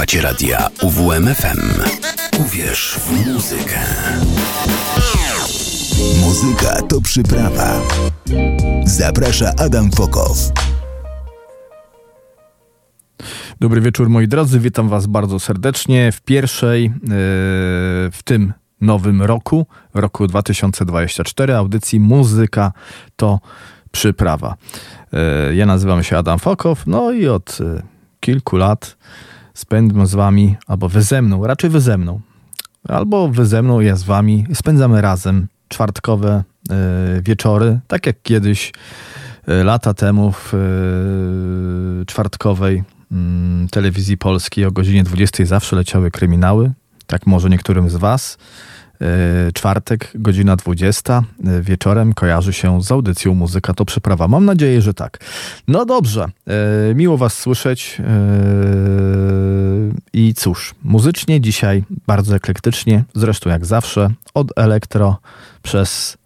Słuchacie radia UWMFM. Uwierz w muzykę. Muzyka to przyprawa. Zaprasza Adam Fokow. Dobry wieczór moi drodzy, witam was bardzo serdecznie w pierwszej yy, w tym nowym roku, roku 2024, audycji Muzyka to przyprawa. Yy, ja nazywam się Adam Fokow, no i od yy, kilku lat spędzam z wami, albo wy ze mną, raczej wy ze mną, albo wy ze mną, ja z wami, spędzamy razem czwartkowe wieczory, tak jak kiedyś lata temu w czwartkowej Mm, telewizji polskiej o godzinie 20 zawsze leciały kryminały. Tak może niektórym z Was. E, czwartek, godzina 20 e, wieczorem kojarzy się z audycją Muzyka to Przyprawa. Mam nadzieję, że tak. No dobrze, e, miło Was słyszeć. I cóż, muzycznie dzisiaj bardzo eklektycznie, zresztą jak zawsze, od elektro przez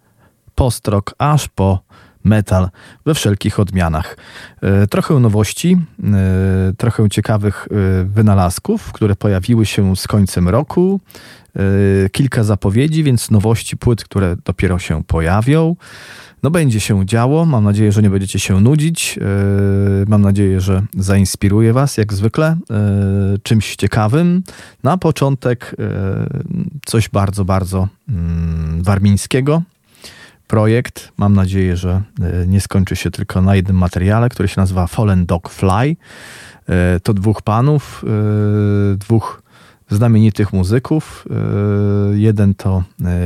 postrok aż po metal we wszelkich odmianach. E, trochę nowości, e, trochę ciekawych e, wynalazków, które pojawiły się z końcem roku. Kilka zapowiedzi, więc nowości płyt, które dopiero się pojawią. No będzie się działo. Mam nadzieję, że nie będziecie się nudzić. Mam nadzieję, że zainspiruje Was jak zwykle czymś ciekawym. Na początek coś bardzo, bardzo mm, warmińskiego projekt. Mam nadzieję, że e, nie skończy się tylko na jednym materiale, który się nazywa Fallen Dog Fly. E, to dwóch panów, e, dwóch znamienitych muzyków. Jeden to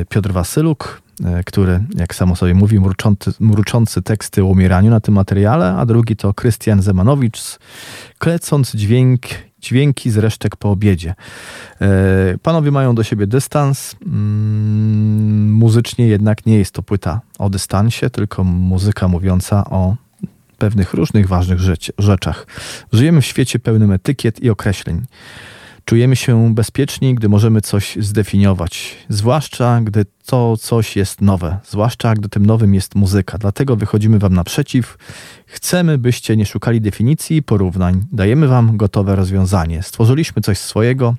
Piotr Wasyluk, który, jak samo sobie mówi, mruczący, mruczący teksty o umieraniu na tym materiale, a drugi to Krystian Zemanowicz, klecąc dźwięk dźwięki z resztek po obiedzie. E, panowie mają do siebie dystans. Mm, muzycznie jednak nie jest to płyta o dystansie, tylko muzyka mówiąca o pewnych różnych ważnych rzeczach. Żyjemy w świecie pełnym etykiet i określeń. Czujemy się bezpieczni, gdy możemy coś zdefiniować, zwłaszcza gdy to coś jest nowe, zwłaszcza gdy tym nowym jest muzyka. Dlatego wychodzimy Wam naprzeciw. Chcemy, byście nie szukali definicji i porównań. Dajemy Wam gotowe rozwiązanie. Stworzyliśmy coś swojego,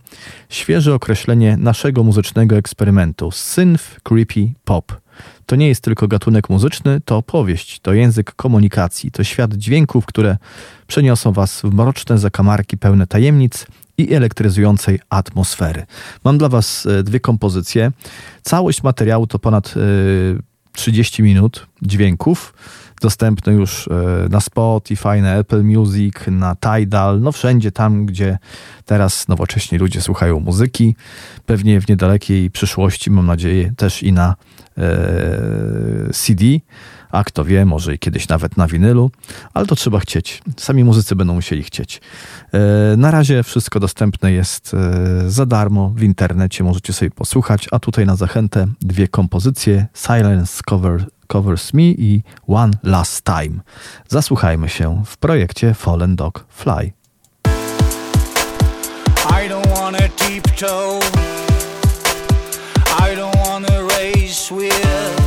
świeże określenie naszego muzycznego eksperymentu. Synth Creepy Pop. To nie jest tylko gatunek muzyczny, to opowieść, to język komunikacji, to świat dźwięków, które przeniosą Was w mroczne zakamarki pełne tajemnic i elektryzującej atmosfery. Mam dla Was e, dwie kompozycje. Całość materiału to ponad 30 e, minut dźwięków dostępne już e, na Spotify, na Apple Music, na Tidal, no wszędzie tam, gdzie teraz nowocześni ludzie słuchają muzyki. Pewnie w niedalekiej przyszłości, mam nadzieję, też i na e, CD a kto wie, może i kiedyś nawet na winylu, ale to trzeba chcieć. Sami muzycy będą musieli chcieć. E, na razie wszystko dostępne jest e, za darmo w internecie, możecie sobie posłuchać, a tutaj na zachętę dwie kompozycje Silence Cover, Covers Me i One Last Time. Zasłuchajmy się w projekcie Fallen Dog Fly. I don't wanna tiptoe I don't wanna race with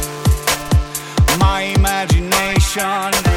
Sean.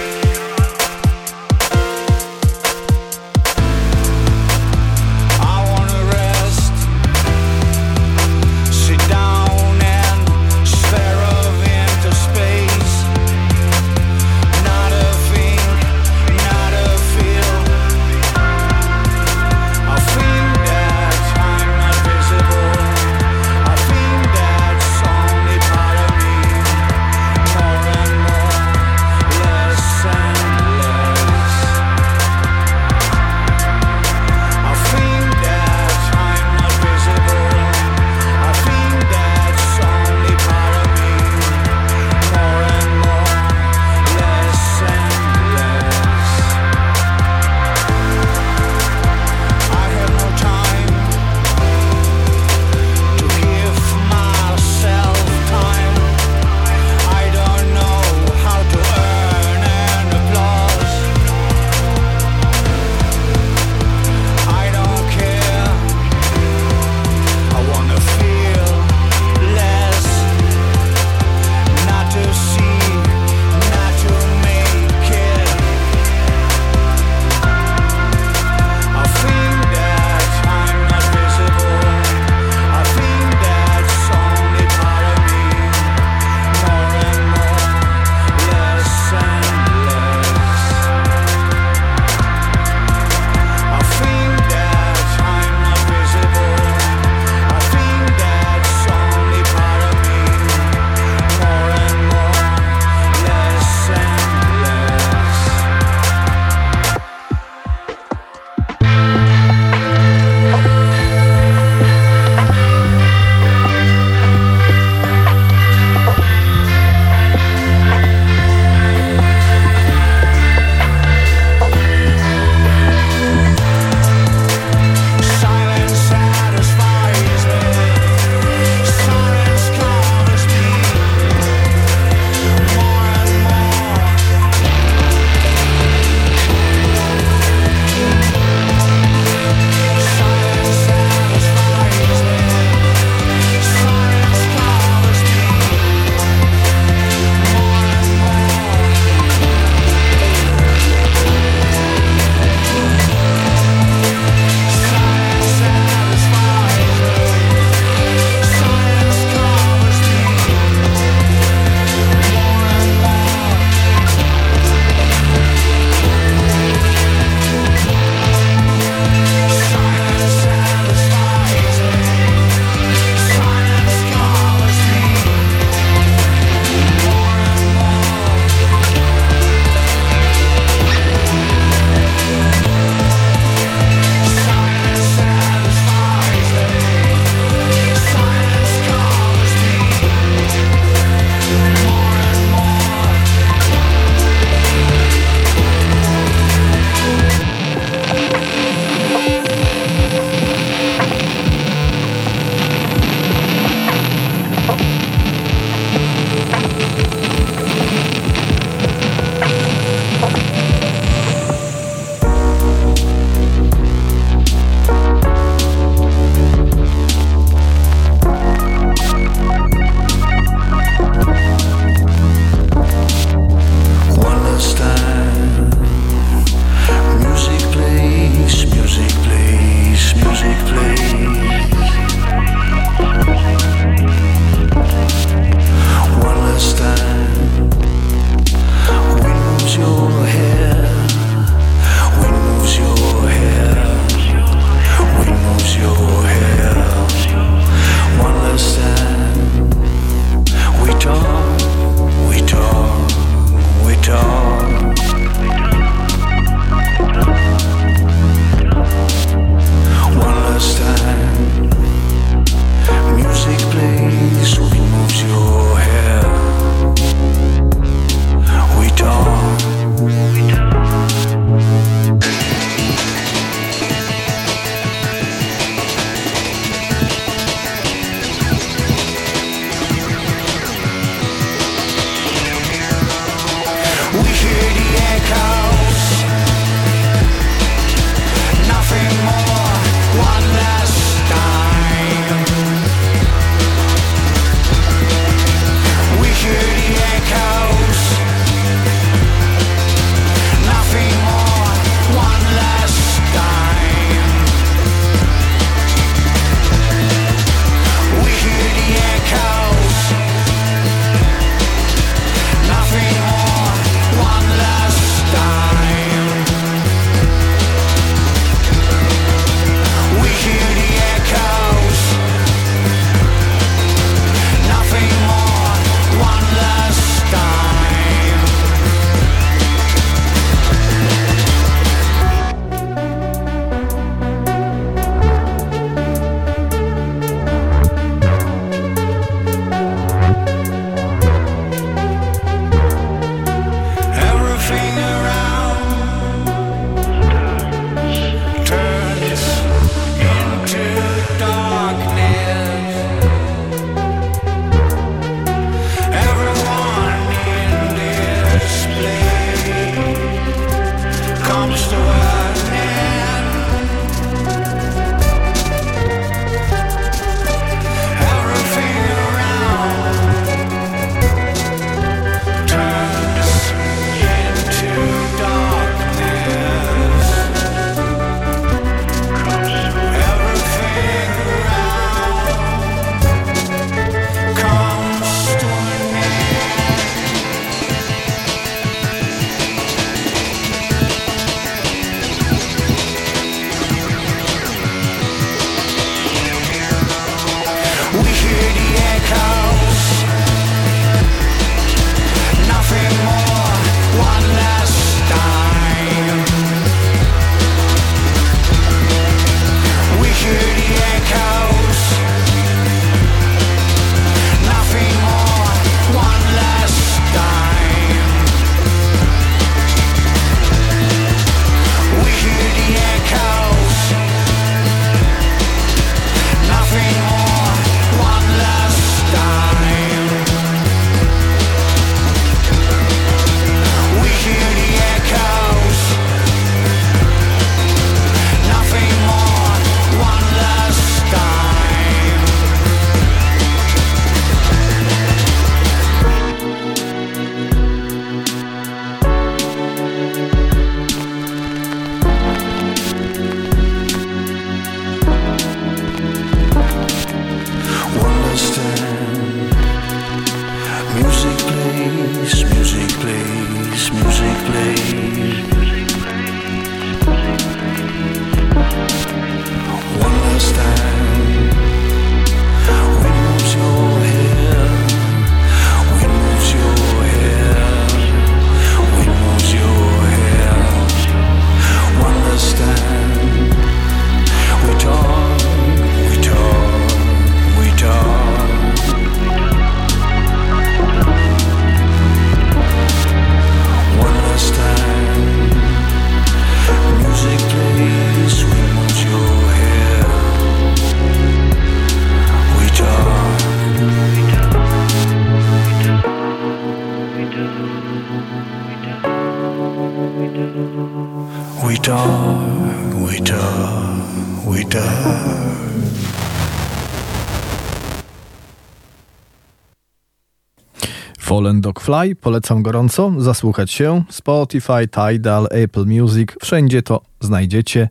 Fallen Dog Fly, polecam gorąco, zasłuchać się. Spotify, Tidal, Apple Music, wszędzie to znajdziecie.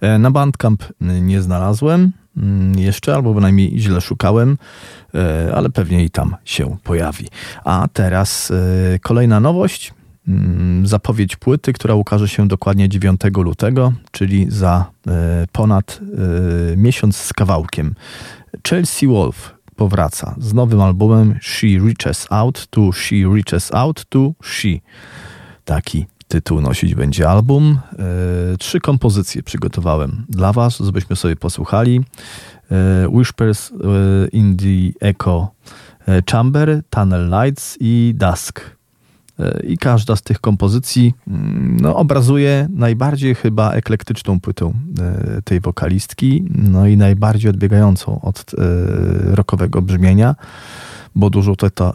E, na Bandcamp nie znalazłem mm, jeszcze, albo bynajmniej źle szukałem, e, ale pewnie i tam się pojawi. A teraz e, kolejna nowość, mm, zapowiedź płyty, która ukaże się dokładnie 9 lutego, czyli za ponad miesiąc z kawałkiem. Chelsea Wolf powraca z nowym albumem She Reaches Out to She Reaches Out to She. Taki tytuł nosić będzie album. E, trzy kompozycje przygotowałem dla Was, żebyśmy sobie posłuchali. E, Whispers e, in the Echo Chamber, Tunnel Lights i Dusk. I każda z tych kompozycji mm, no, obrazuje najbardziej chyba eklektyczną płytę e, tej wokalistki, no i najbardziej odbiegającą od e, rockowego brzmienia bo dużo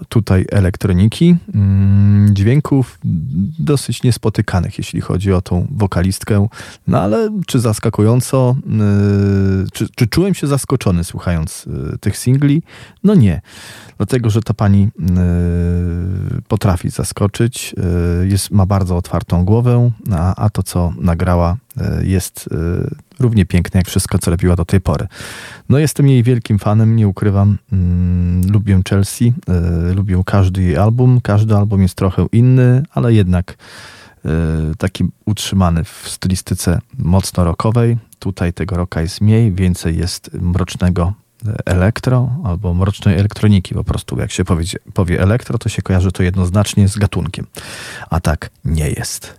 tutaj elektroniki, mm, dźwięków dosyć niespotykanych, jeśli chodzi o tą wokalistkę. No ale czy zaskakująco, y, czy, czy czułem się zaskoczony słuchając y, tych singli? No nie. Dlatego, że ta pani y, potrafi zaskoczyć, jest, ma bardzo otwartą głowę, a, a to, co nagrała, jest równie piękne jak wszystko, co robiła do tej pory. No jestem jej wielkim fanem, nie ukrywam. Mm, lubię Chelsea, y, lubię każdy jej album. Każdy album jest trochę inny, ale jednak taki utrzymany w stylistyce mocno rockowej. Tutaj tego rocka jest mniej, więcej jest mrocznego elektro albo mrocznej elektroniki po prostu. Jak się powie, powie elektro, to się kojarzy to jednoznacznie z gatunkiem. A tak nie jest.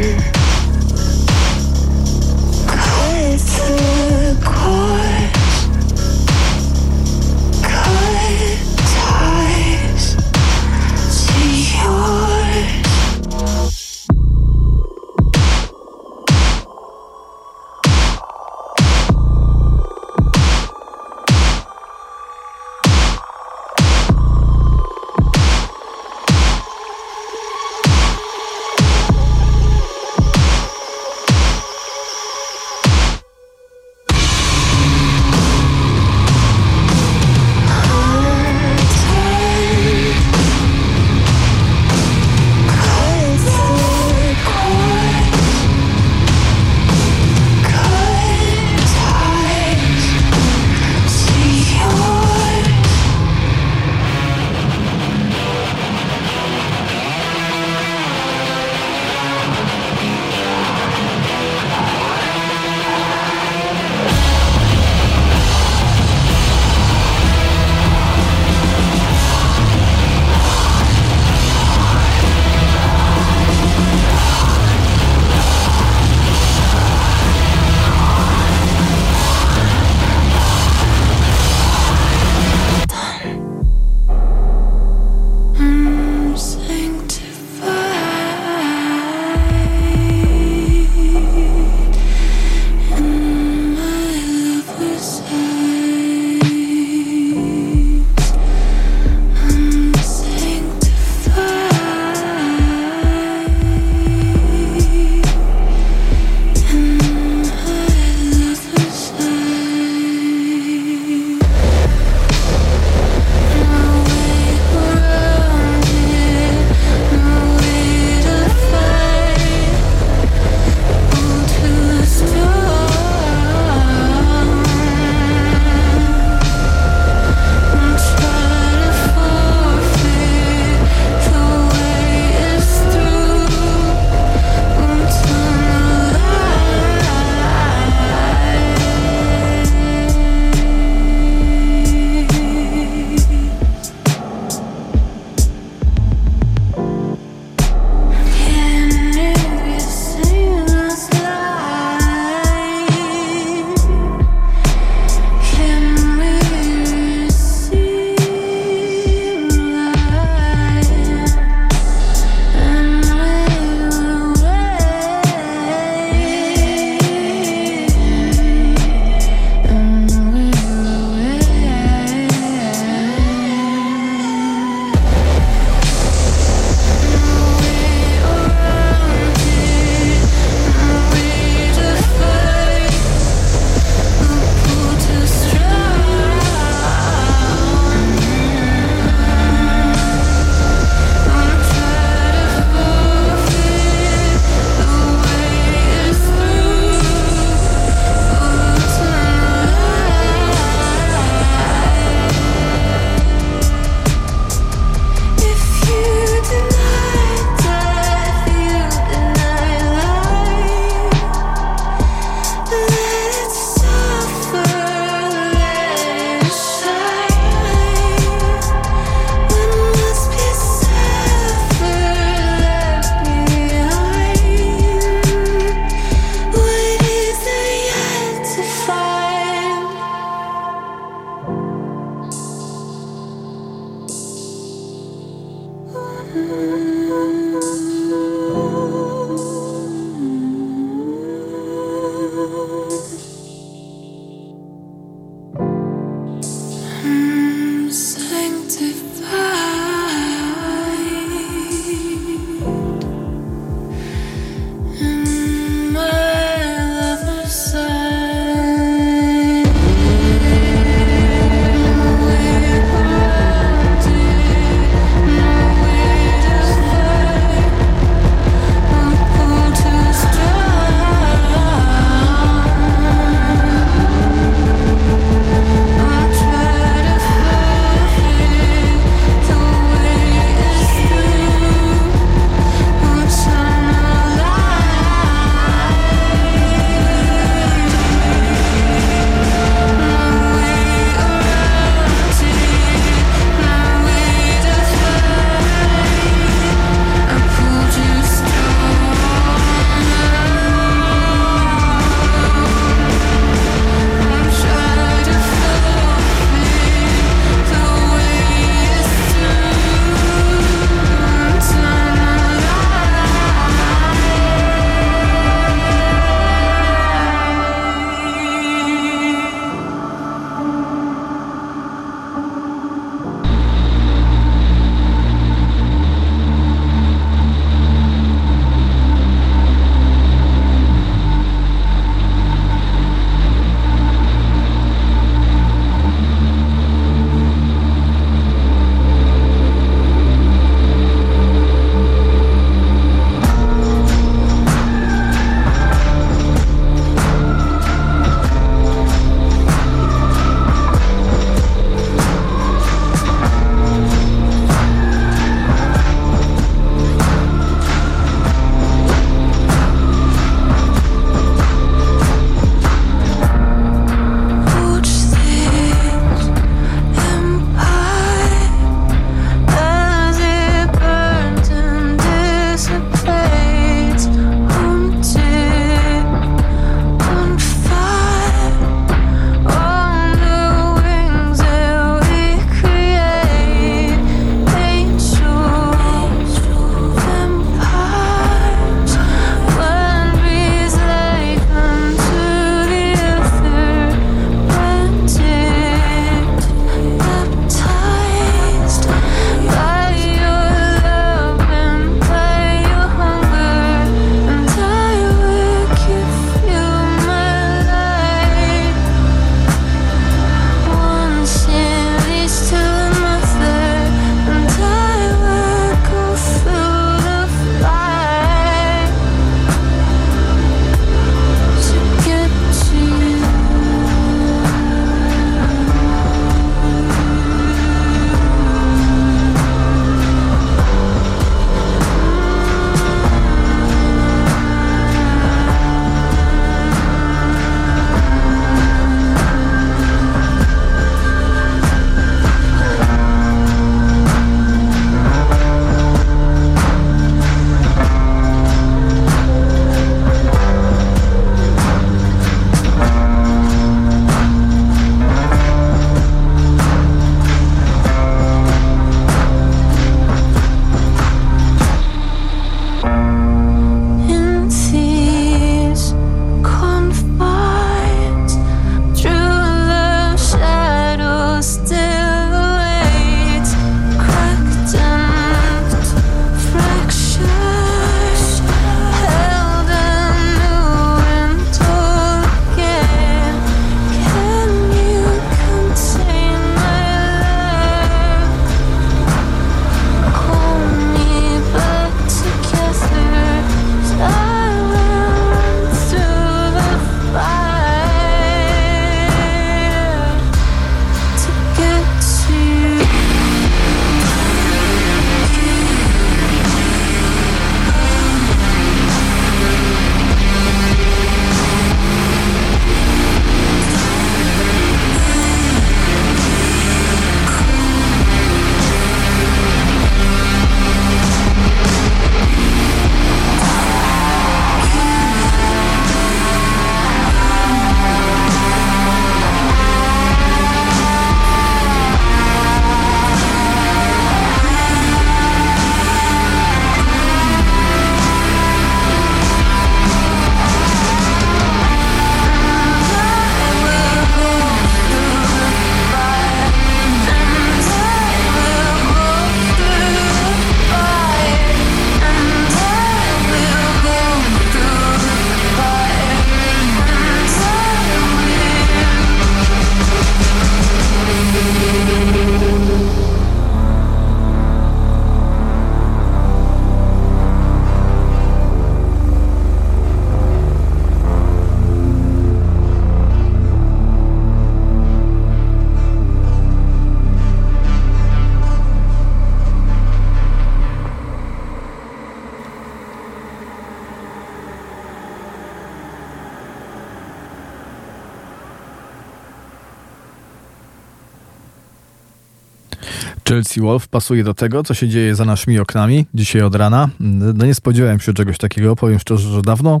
Chelsea Wolf pasuje do tego, co się dzieje za naszymi oknami dzisiaj od rana. No nie spodziewałem się czegoś takiego, powiem szczerze, że dawno.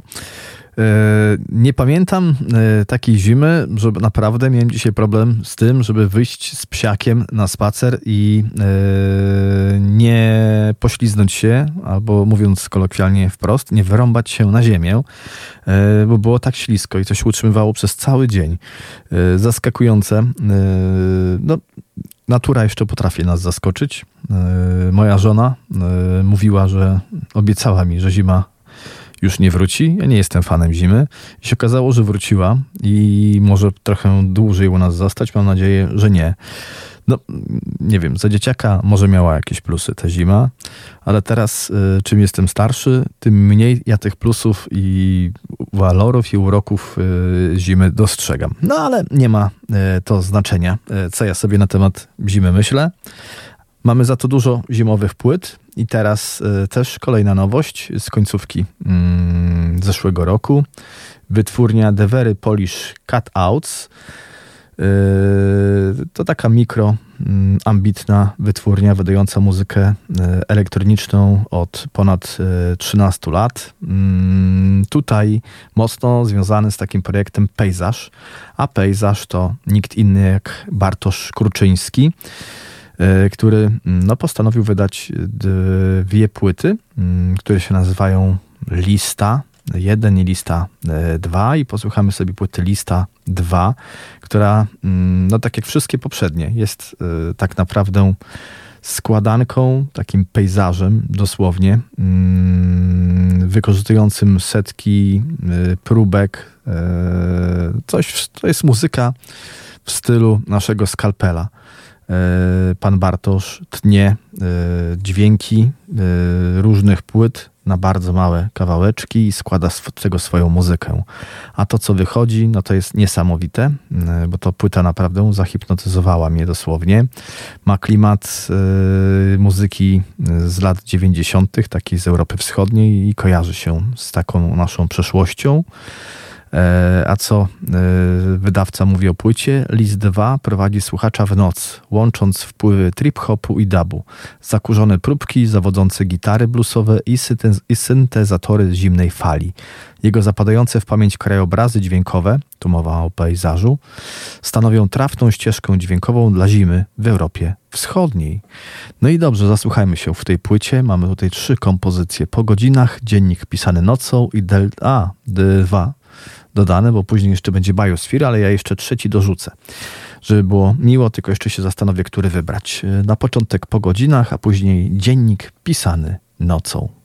E, nie pamiętam e, takiej zimy, że naprawdę miałem dzisiaj problem z tym, żeby wyjść z psiakiem na spacer i e, nie pośliznąć się, albo mówiąc kolokwialnie wprost, nie wyrąbać się na ziemię, bo było tak ślisko i się utrzymywało przez cały dzień. Zaskakujące. No, natura jeszcze potrafi nas zaskoczyć. Moja żona mówiła, że obiecała mi, że zima już nie wróci. Ja nie jestem fanem zimy. I się okazało, że wróciła i może trochę dłużej u nas zostać. Mam nadzieję, że nie. No, nie wiem, za dzieciaka może miała jakieś plusy ta zima, ale teraz y, czym jestem starszy, tym mniej ja tych plusów i walorów i uroków y, zimy dostrzegam. No ale nie ma y, to znaczenia, co ja sobie na temat zimy myślę. Mamy za to dużo zimowych płyt i teraz y, też kolejna nowość z końcówki y, zeszłego roku. Wytwórnia The Very Polish Cutouts. Y, to taka mikro, mm, ambitna wytwórnia wydająca muzykę y, elektroniczną od ponad 13 y, lat. Mm, tutaj mocno związany z takim projektem Pejzaż, a Pejzaż to nikt inny jak Bartosz Kruczyński. Który mm, no, postanowił wydać dwie płyty, które się nazywają Lista 1 i Lista 2 e, i posłuchamy sobie płyty Lista 2, która, mm, no tak jak wszystkie poprzednie, jest e, tak naprawdę składanką, takim pejzażem dosłownie, wykorzystującym setki próbek. Coś, to jest muzyka w stylu naszego skalpela. E, pan Bartosz tnie e, dźwięki e, różnych płyt na bardzo małe kawałeczki i składa z tego swoją muzykę. A to, co wychodzi, no to jest niesamowite, bo to płyta naprawdę zahipnotyzowała mnie dosłownie. Ma klimat muzyki z lat 90., takiej z Europy Wschodniej i kojarzy się z taką naszą przeszłością. E, a co e, wydawca mówi o płycie? List 2 prowadzi słuchacza w noc, łącząc wpływy trip-hopu i dubu, zakurzone próbki, zawodzące gitary bluesowe i, syntezatory zimnej fali. Jego zapadające w pamięć krajobrazy dźwiękowe, tu mowa o pejzażu, stanowią trafną ścieżkę dźwiękową dla zimy w Europie Wschodniej. No i dobrze, zasłuchajmy się w tej płycie. Mamy tutaj trzy kompozycje po godzinach, dziennik pisany nocą i delta A2 dodane, bo później jeszcze będzie Biosphere, ale ja jeszcze trzeci dorzucę. Żeby było miło, tylko jeszcze się zastanowię, który wybrać. Na początek po godzinach, a później dziennik pisany nocą.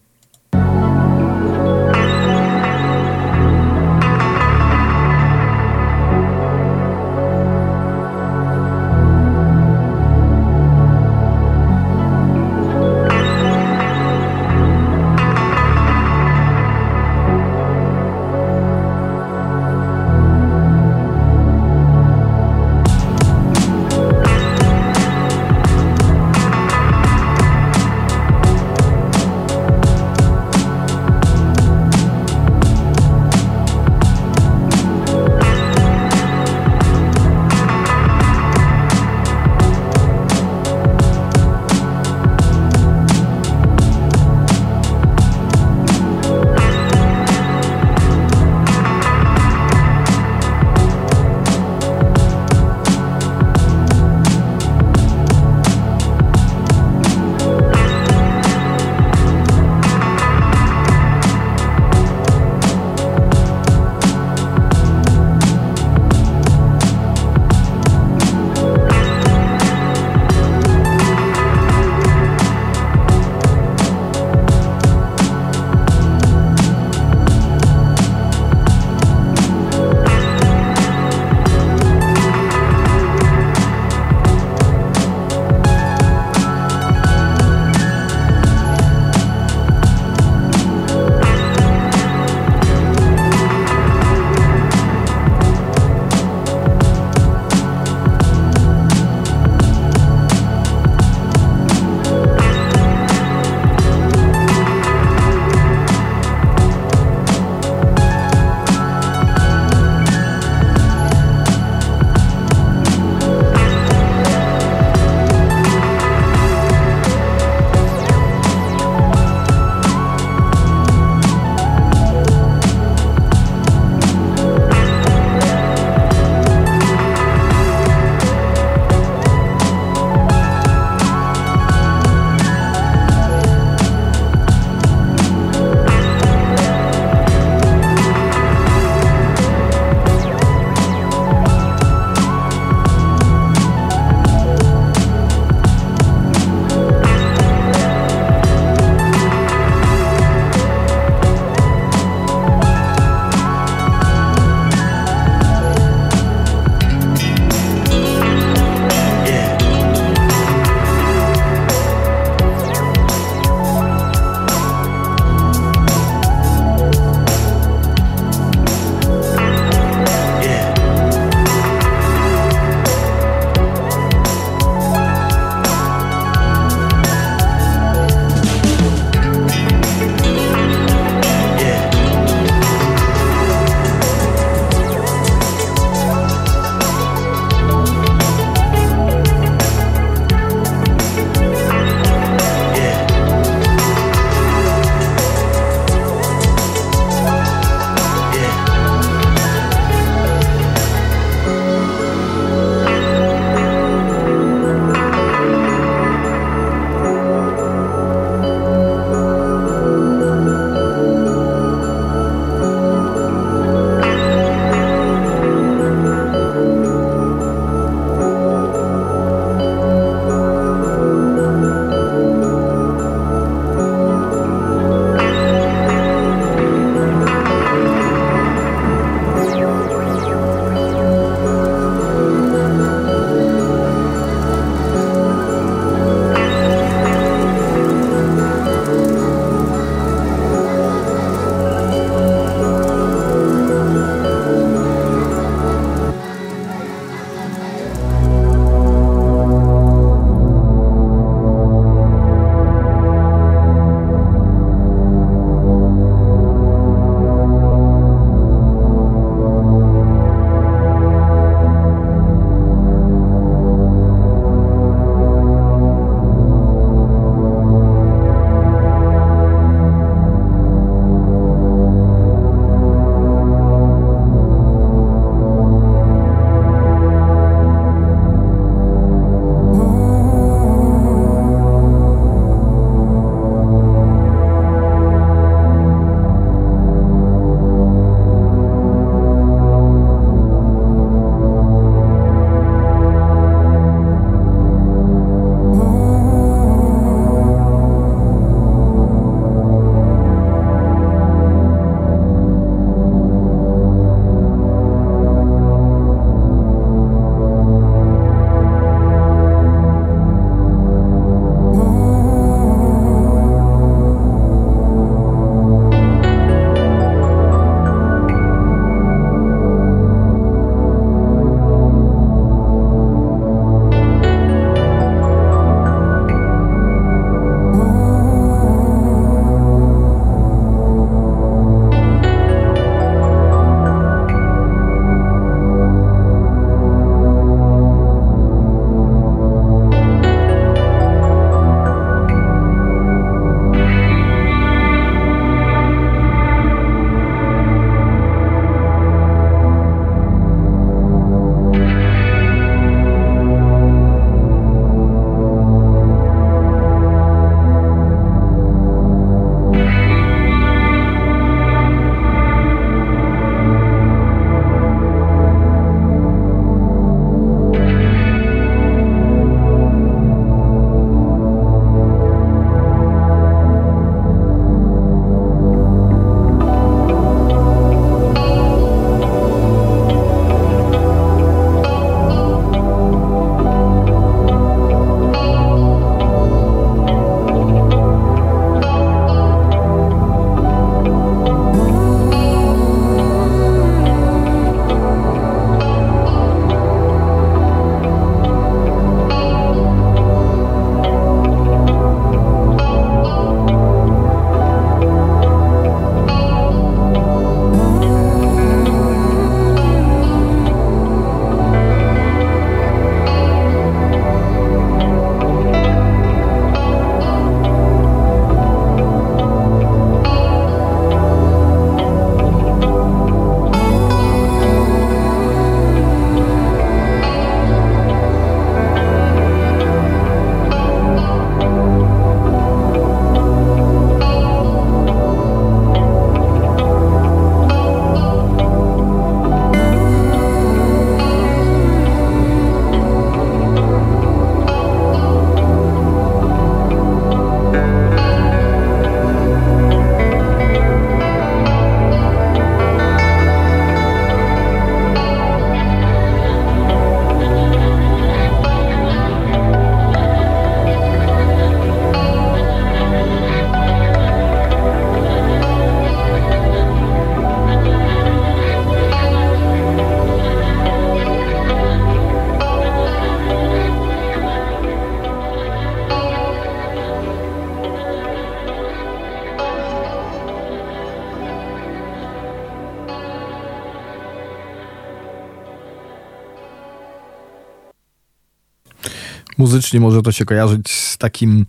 Muzycznie może to się kojarzyć z takim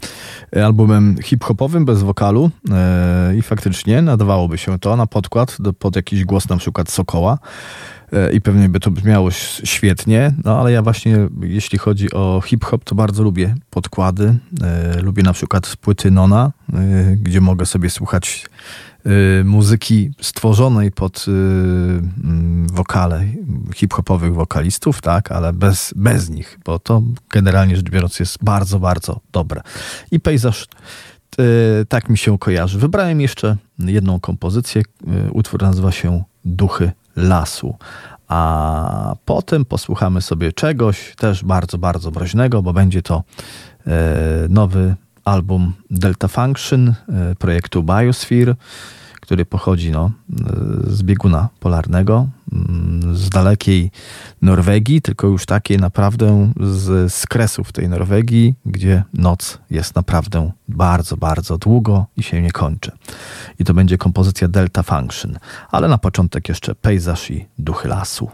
albumem hip-hopowym bez wokalu i faktycznie nadawałoby się to na podkład, pod jakiś głos na przykład Sokoła i pewnie by to brzmiało świetnie, no ale ja właśnie jeśli chodzi o hip-hop, to bardzo lubię podkłady. lubię na przykład płyty Nona, gdzie mogę sobie słuchać muzyki stworzonej pod y, mm, wokale hip-hopowych wokalistów, tak, ale bez, bez nich, bo to generalnie rzecz biorąc jest bardzo, bardzo dobre. I pejzaż y, tak mi się kojarzy. Wybrałem jeszcze jedną kompozycję. Utwór nazywa się Duchy Lasu. A potem posłuchamy sobie czegoś też bardzo, bardzo mroźnego, bo będzie to nowy album Delta Function e, projektu Biosphere, który pochodzi no, z bieguna polarnego, mm, z dalekiej Norwegii, tylko już takiej naprawdę z, z kresów tej Norwegii, gdzie noc jest naprawdę bardzo, bardzo długo i się nie kończy. I to będzie kompozycja Delta Function. Ale na początek jeszcze pejzaż i duchy lasu.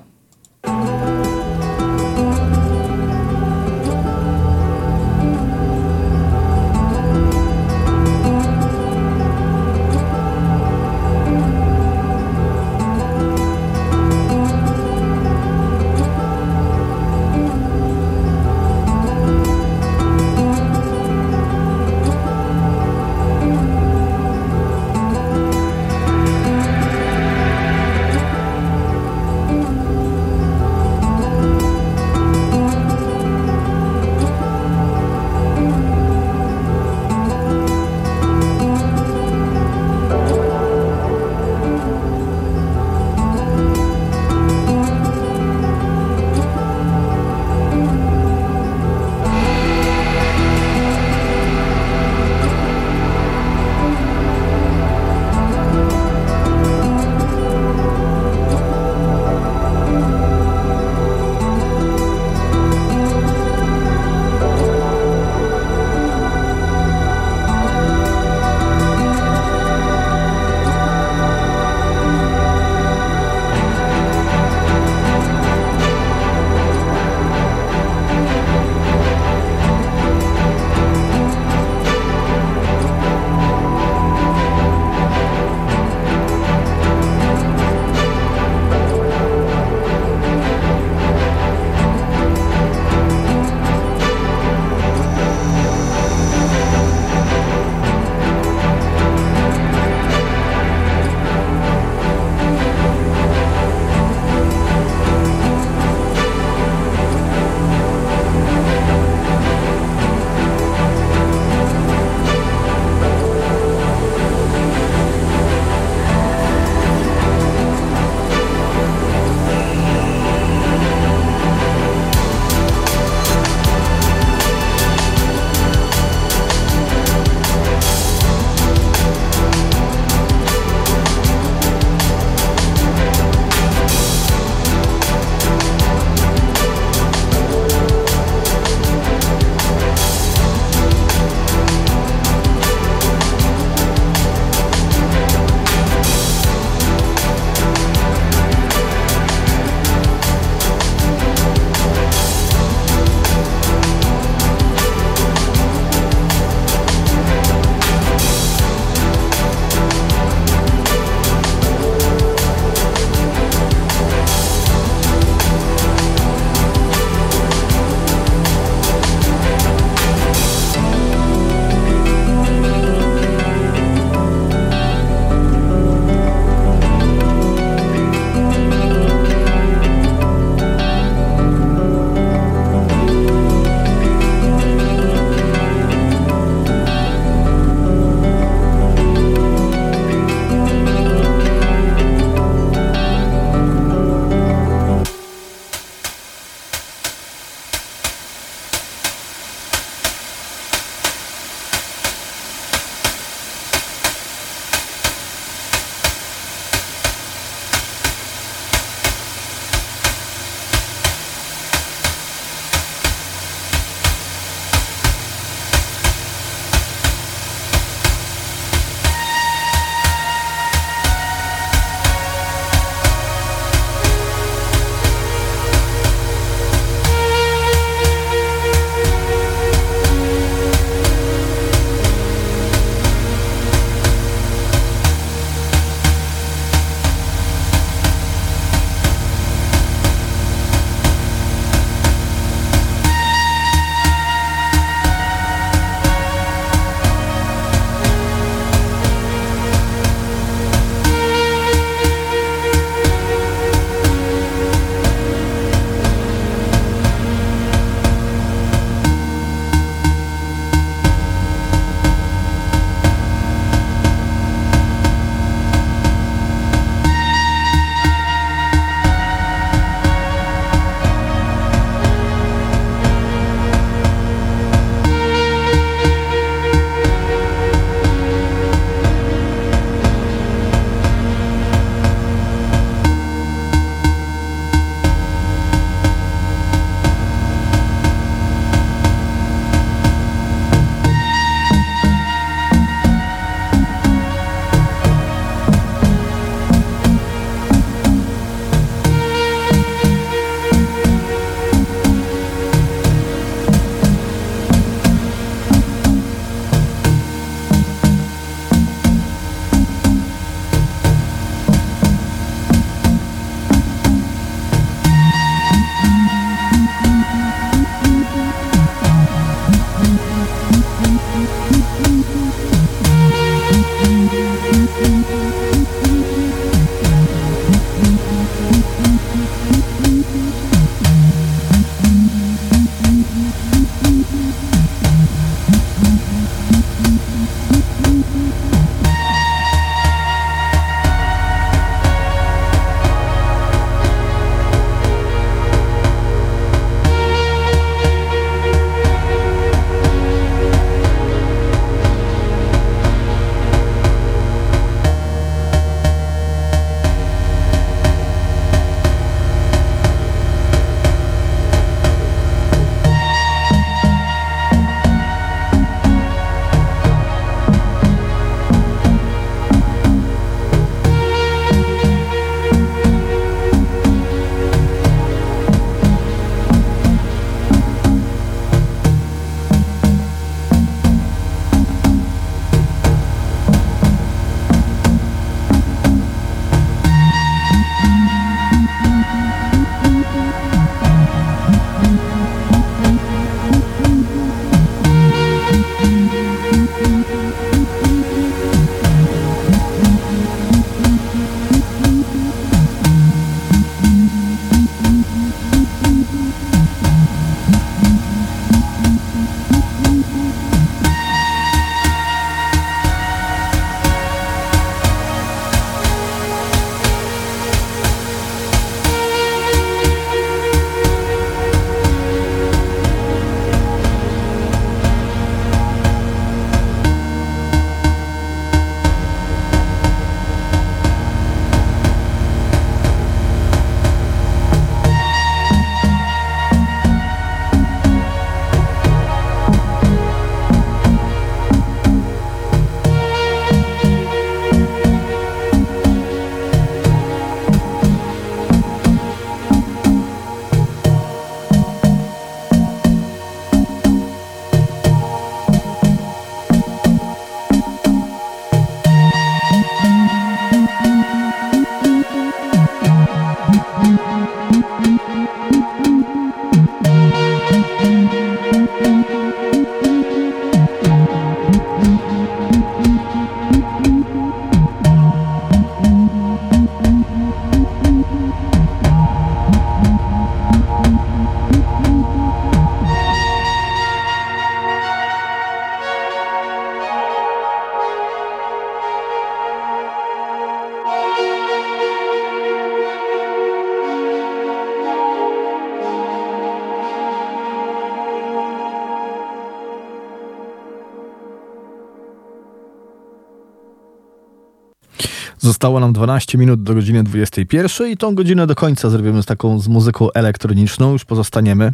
Zostało nam 12 minut do godziny 21 i tą godzinę do końca zrobimy z taką z muzyką elektroniczną. Już pozostaniemy e,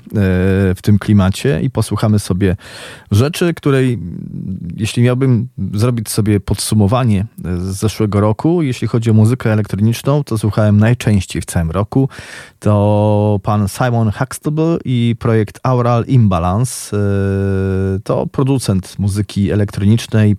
w tym klimacie i posłuchamy sobie rzeczy, której jeśli miałbym zrobić sobie podsumowanie z zeszłego roku, jeśli chodzi o muzykę elektroniczną, to słuchałem najczęściej w całym roku. To pan Simon Huxtable i projekt Aural Imbalance. E, to producent muzyki elektronicznej,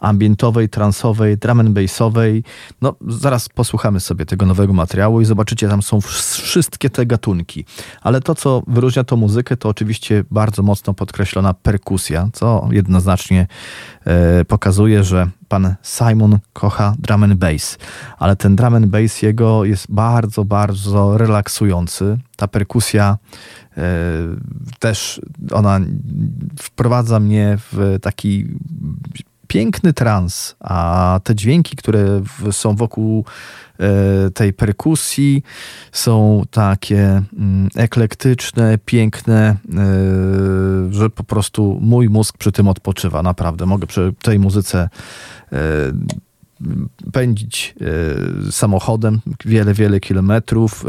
ambientowej, transowej, drum and bassowej. No, zaraz posłuchamy sobie tego nowego materiału i zobaczycie, tam są wszystkie te gatunki. Ale to, co wyróżnia tą muzykę, to oczywiście bardzo mocno podkreślona perkusja, co jednoznacznie e, pokazuje, że pan Simon kocha drum and bass. Ale ten drum and bass jego jest bardzo, bardzo relaksujący. Ta perkusja e, też ona wprowadza mnie w taki piękny trans, a te dźwięki, które są wokół e, tej perkusji są takie mm, eklektyczne, piękne, e, że po prostu mój mózg przy tym odpoczywa. Naprawdę mogę przy tej muzyce e, pędzić samochodem wiele, wiele kilometrów,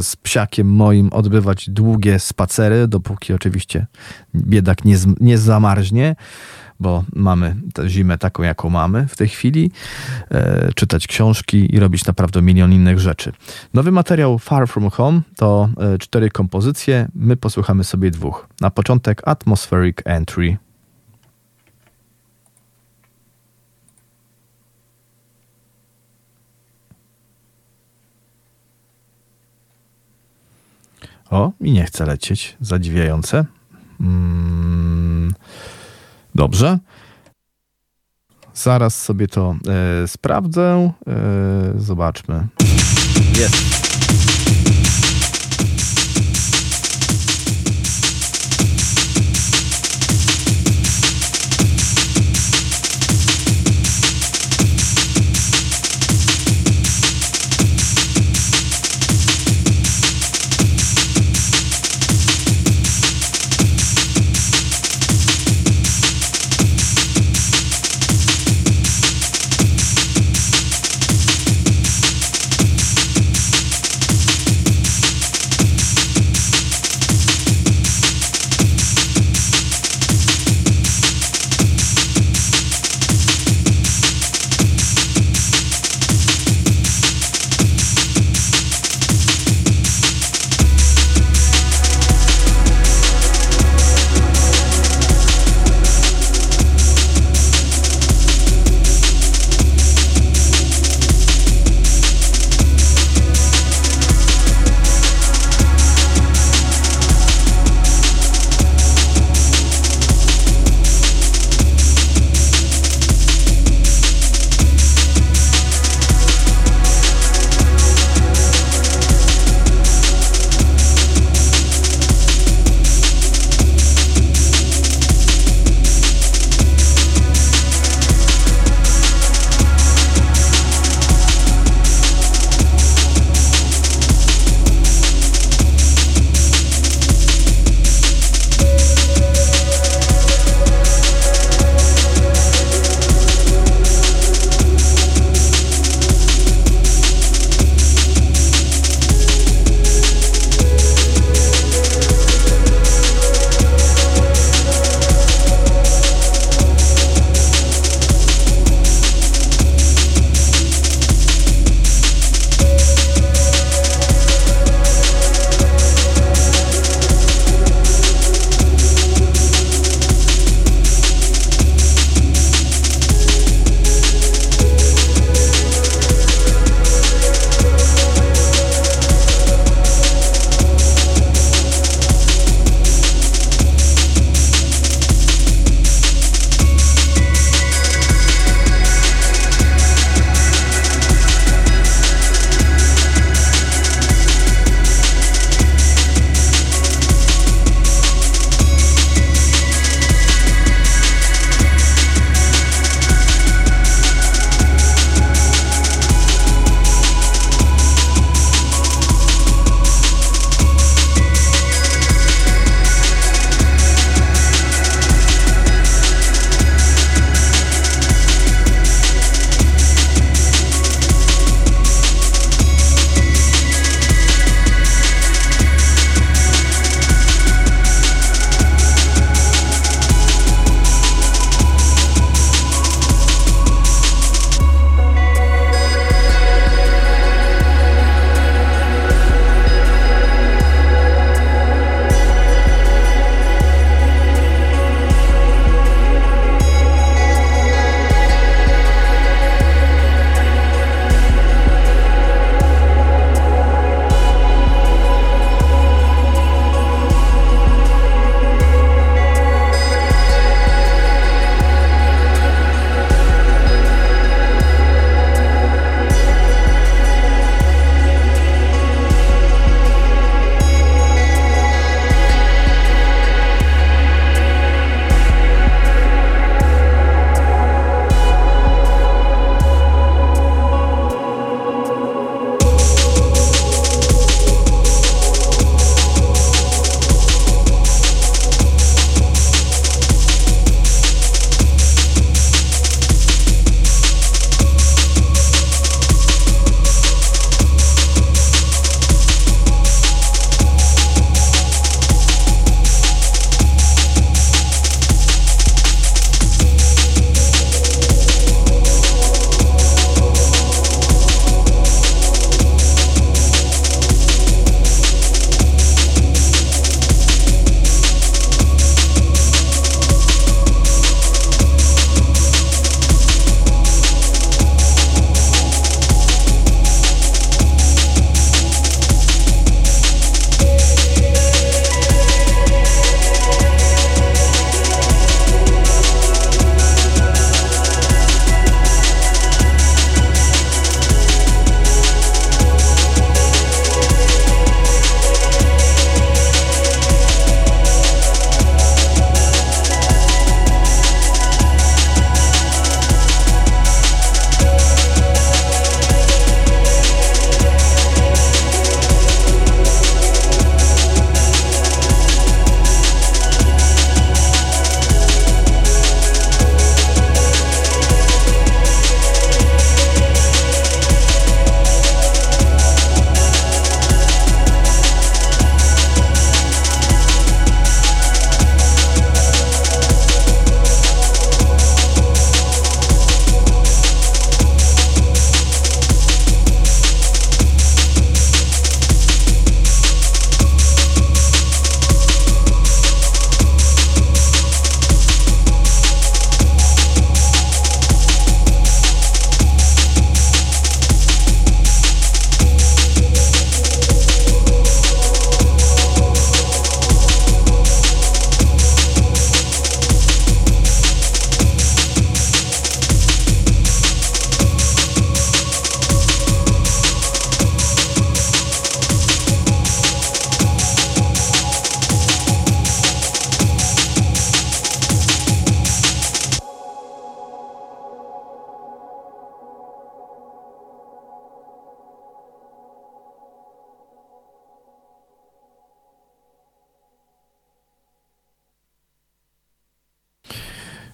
z psiakiem moim odbywać długie spacery, dopóki oczywiście biedak nie, nie zamarznie bo mamy tę zimę taką, jaką mamy w tej chwili, e, czytać książki i robić naprawdę milion innych rzeczy. Nowy materiał Far From Home to e, cztery kompozycje, my posłuchamy sobie dwóch. Na początek Atmospheric Entry. O, i nie chce lecieć. Zadziwiające. Mm. Dobrze. Zaraz sobie to e, sprawdzę. E, zobaczmy. Jest.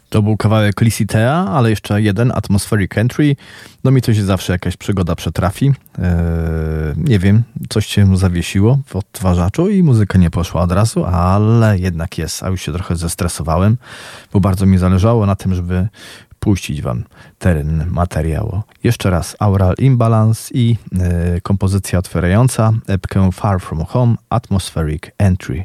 To był kawałek Lisitea, ale jeszcze jeden, Atmospheric Entry. No mi to się zawsze jakaś przygoda przetrafi. Eee, nie wiem, coś się zawiesiło w odtwarzaczu i muzyka nie poszła od razu, ale jednak jest, a już się trochę zestresowałem, bo bardzo mi zależało na tym, żeby puścić wam ten materiał. Jeszcze raz Aural Imbalance i e, kompozycja otwierająca epkę Far From Home Atmospheric Entry.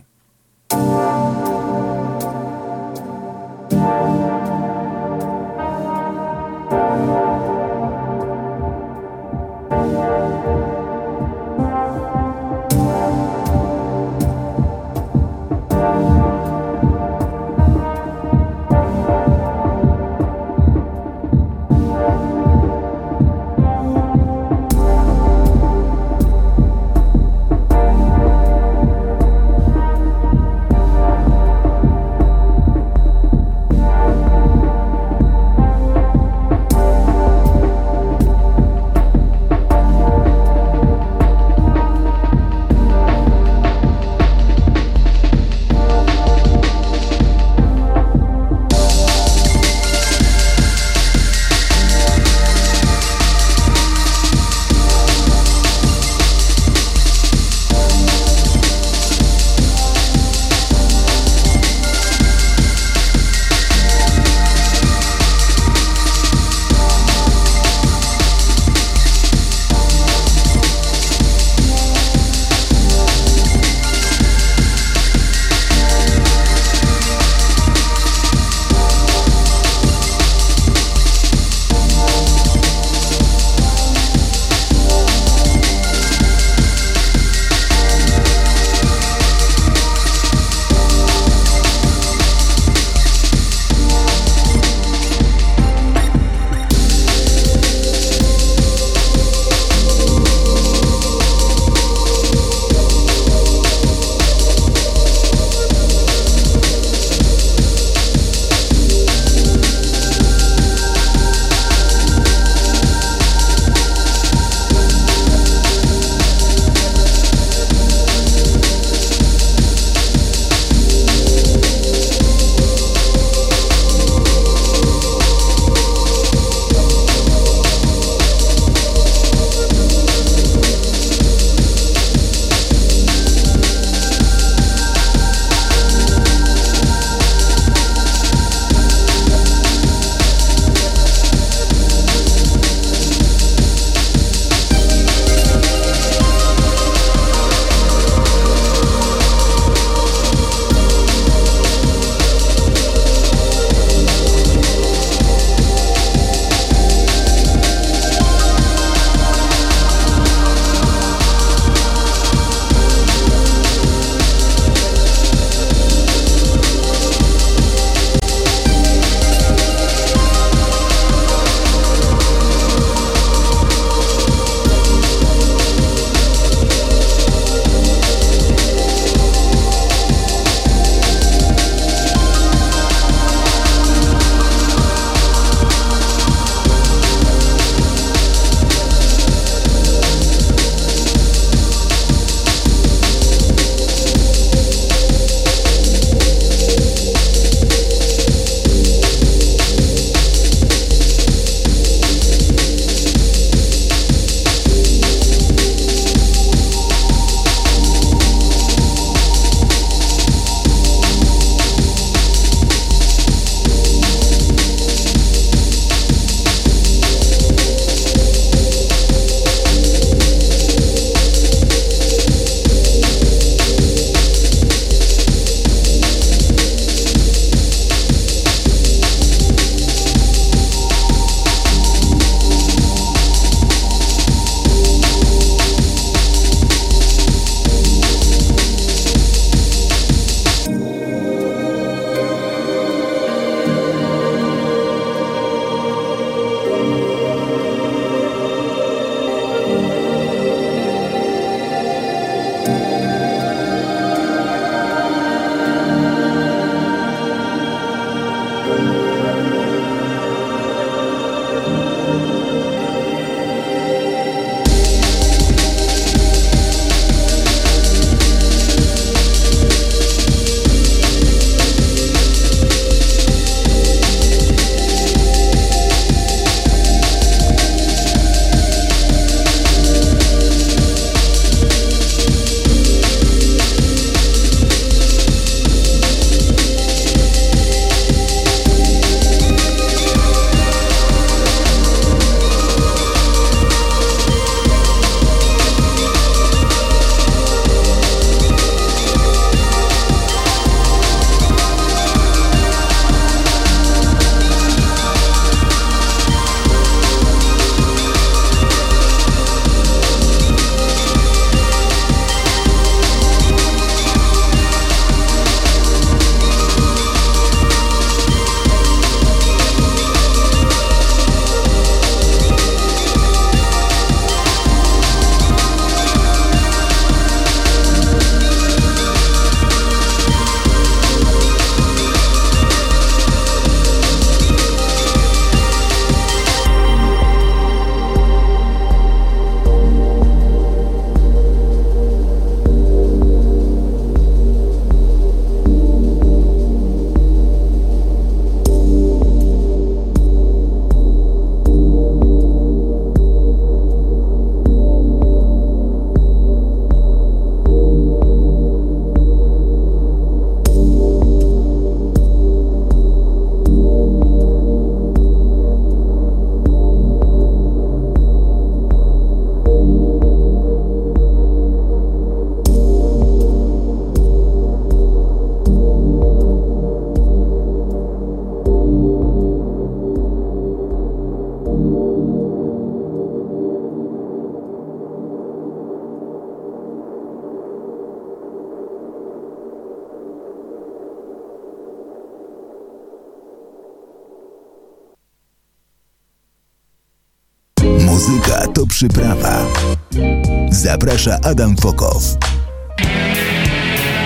Zaprasza Adam Fokow.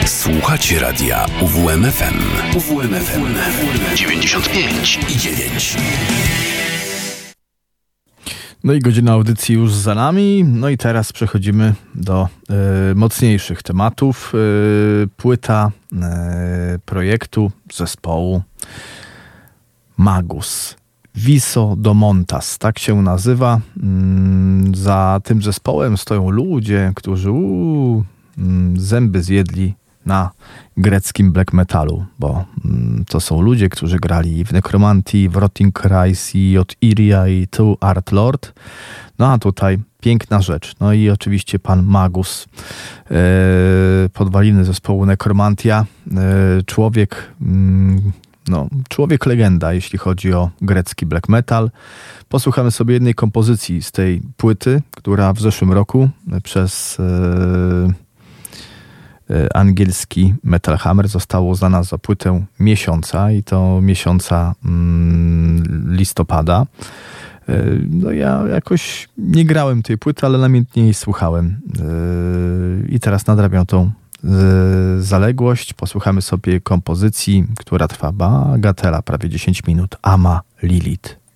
Słuchacie radia UWMFM. UWMFM 95 i 9. No i godzina audycji już za nami. No i teraz przechodzimy do y, mocniejszych tematów. Y, płyta y, projektu zespołu Magus. Viso do Montas, tak się nazywa. Mm, za tym zespołem stoją ludzie, którzy uu, mm, zęby zjedli na greckim black metalu, bo mm, to są ludzie, którzy grali w Necromantii, w Rotting Rise i od Iria i tu Art Lord. No a tutaj piękna rzecz. No i oczywiście pan Magus, e, podwaliny zespołu Necromantia, e, człowiek, no, człowiek legenda, jeśli chodzi o grecki black metal. Posłuchamy sobie jednej kompozycji z tej płyty, która w zeszłym roku przez e, e angielski Metal Hammer została uznana za płytę miesiąca i to miesiąca mm, listopada. E, no ja jakoś nie grałem tej płyty, ale namiętnie jej słuchałem. E, I teraz nadrabiam tą zaległość. Posłuchamy sobie kompozycji, która trwa bagatela, prawie 10 minut. Ama Lilith.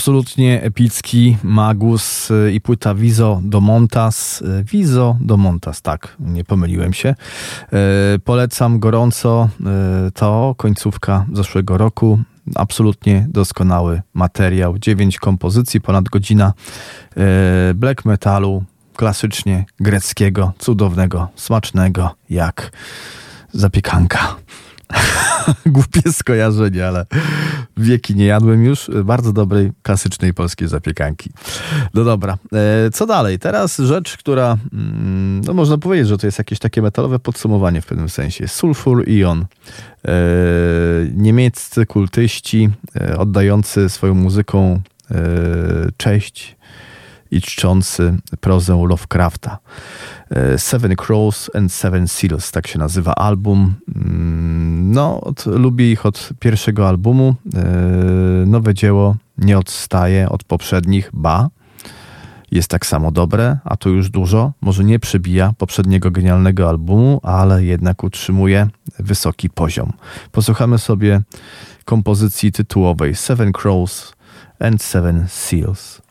Absolutnie epicki Magus y, i płyta Viso do Montas. Y, Viso do Montas, tak, nie pomyliłem się. Y, polecam gorąco. To końcówka zeszłego roku. Absolutnie doskonały materiał. Dziewięć kompozycji, ponad godzina black metalu, klasycznie greckiego, cudownego, smacznego, jak zapiekanka. Głupie skojarzenie, ale wieki nie jadłem już bardzo dobrej, klasycznej polskiej zapiekanki. No dobra, e, co dalej? Teraz rzecz, która, mm, no można powiedzieć, że to jest jakieś takie metalowe podsumowanie w pewnym sensie. Sulfur Ion. E, niemieccy kultyści e, oddający swoją muzyką cześć i czczący prozę Lovecrafta. E, Seven Crows and Seven Seals, tak się nazywa album. Mm, no, od, lubię ich od pierwszego albumu. E, nowe dzieło nie odstaje od poprzednich, ba, jest tak samo dobre, a to już dużo. Może nie przebija poprzedniego genialnego albumu, ale jednak utrzymuje wysoki poziom. Posłuchamy sobie kompozycji tytułowej Seven Crows and Seven Seals.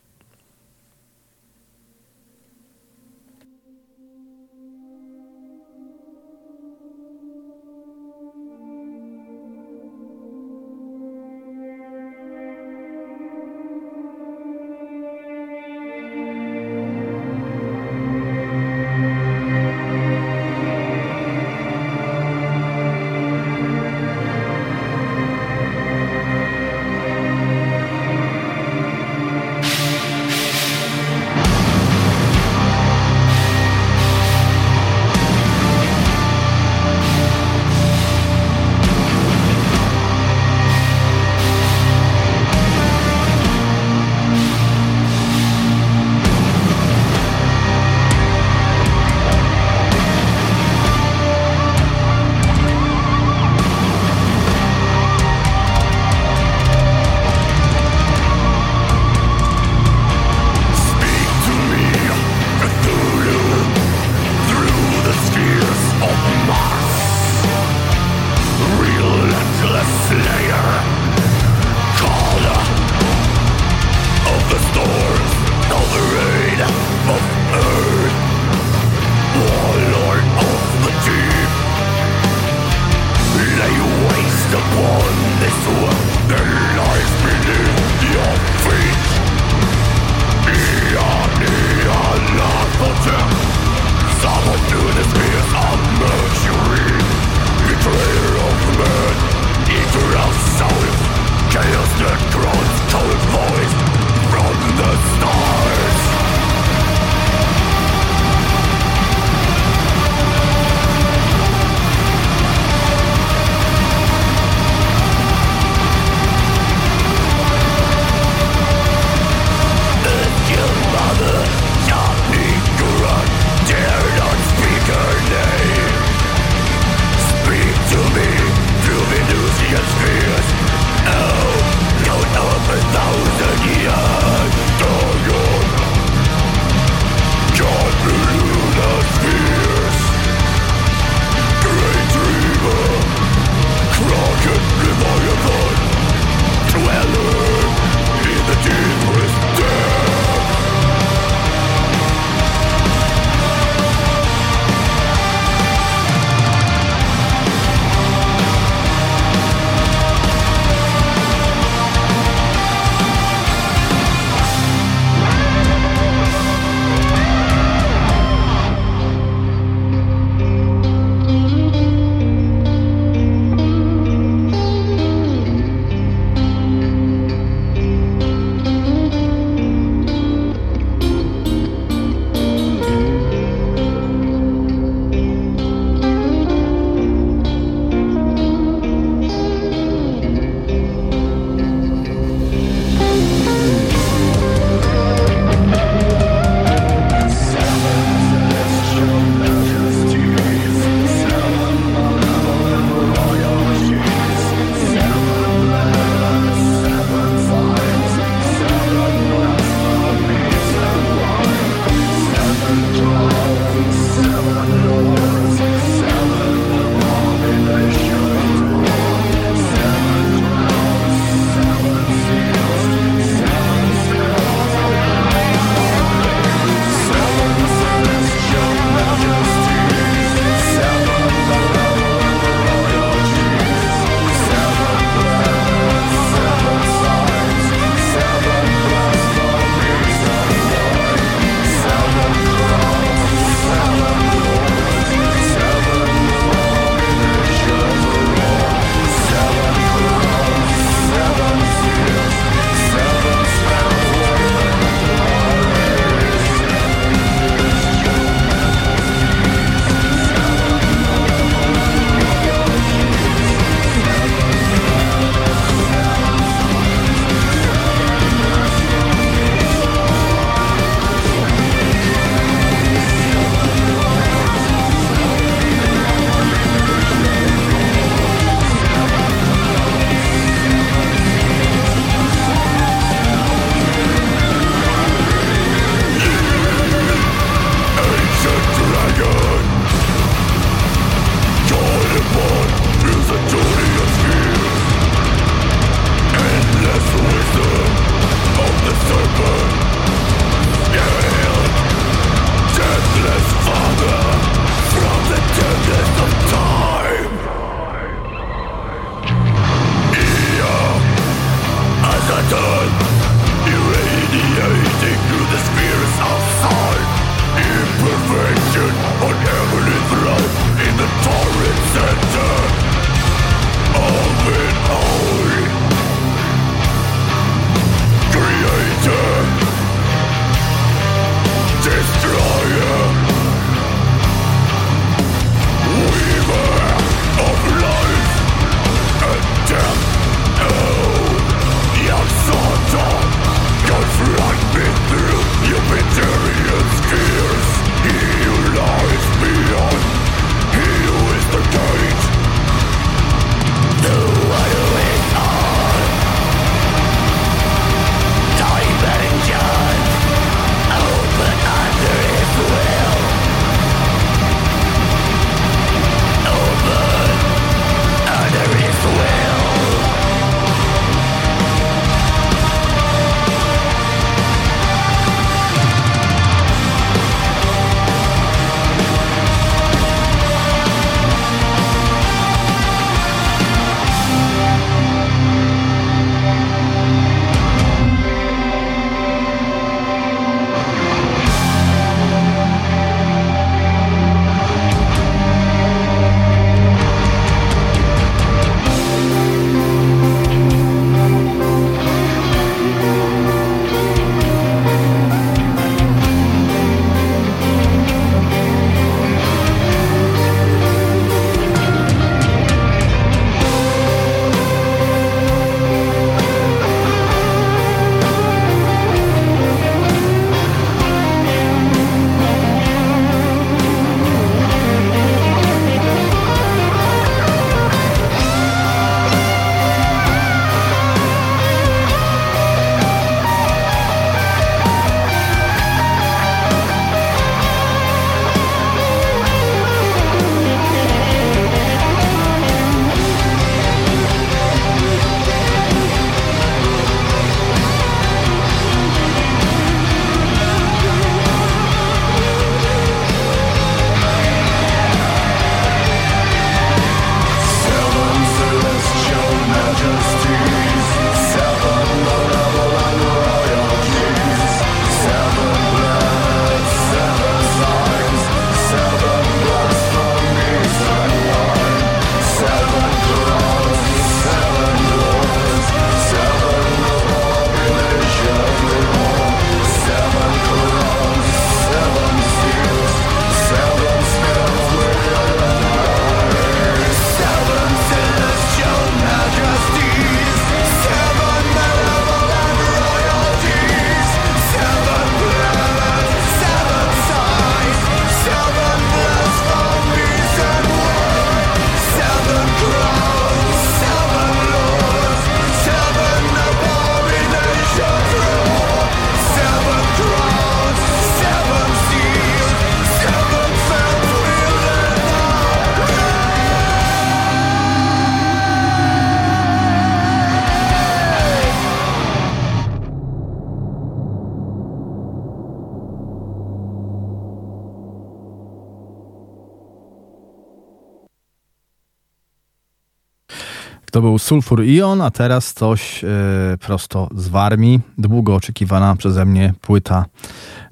Był Sulfur Ion, a teraz coś yy, prosto z Warmii. Długo oczekiwana przeze mnie płyta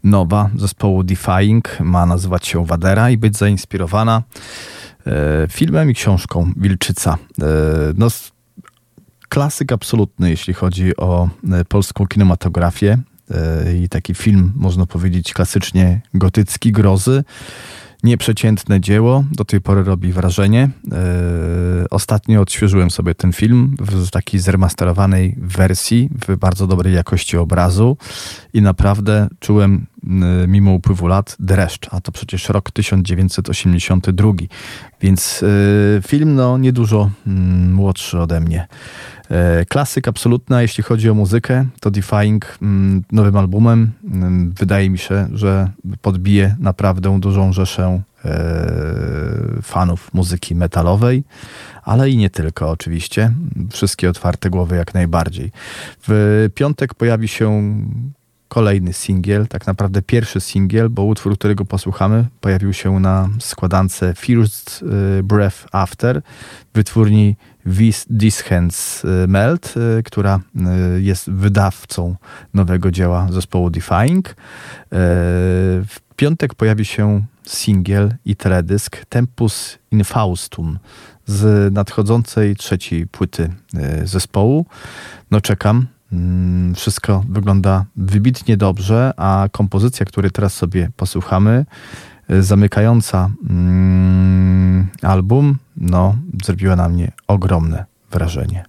nowa zespołu Defying. Ma nazywać się Wadera i być zainspirowana yy, filmem i książką Wilczyca. Yy, no, klasyk absolutny, jeśli chodzi o polską kinematografię. I taki film, można powiedzieć, klasycznie gotycki, grozy nieprzeciętne dzieło, do tej pory robi wrażenie. Yy, ostatnio odświeżyłem sobie ten film w takiej zremasterowanej wersji, w bardzo dobrej jakości obrazu i naprawdę czułem yy, mimo upływu lat dreszcz, a to przecież rok 1982, więc yy, film no niedużo mm, młodszy ode mnie. E, klasyk absolutna, jeśli chodzi o muzykę, to Defying mm, nowym albumem mm, wydaje mi się, że podbije naprawdę dużą rzeszę e, fanów muzyki metalowej, ale i nie tylko oczywiście. Wszystkie otwarte głowy jak najbardziej. W piątek pojawi się kolejny singiel, tak naprawdę pierwszy singiel, bo utwór, którego posłuchamy, pojawił się na składance First e, Breath After wytwórni This Hands y, Melt, y, która y, jest wydawcą nowego dzieła zespołu Defying. W piątek pojawi się singiel i teledysk Tempus Infaustum z nadchodzącej trzeciej płyty zespołu. No czekam. Mm, wszystko wygląda wybitnie dobrze, a kompozycja, której teraz sobie posłuchamy, zamykająca mm, album, no, zrobiła na mnie ogromne wrażenie.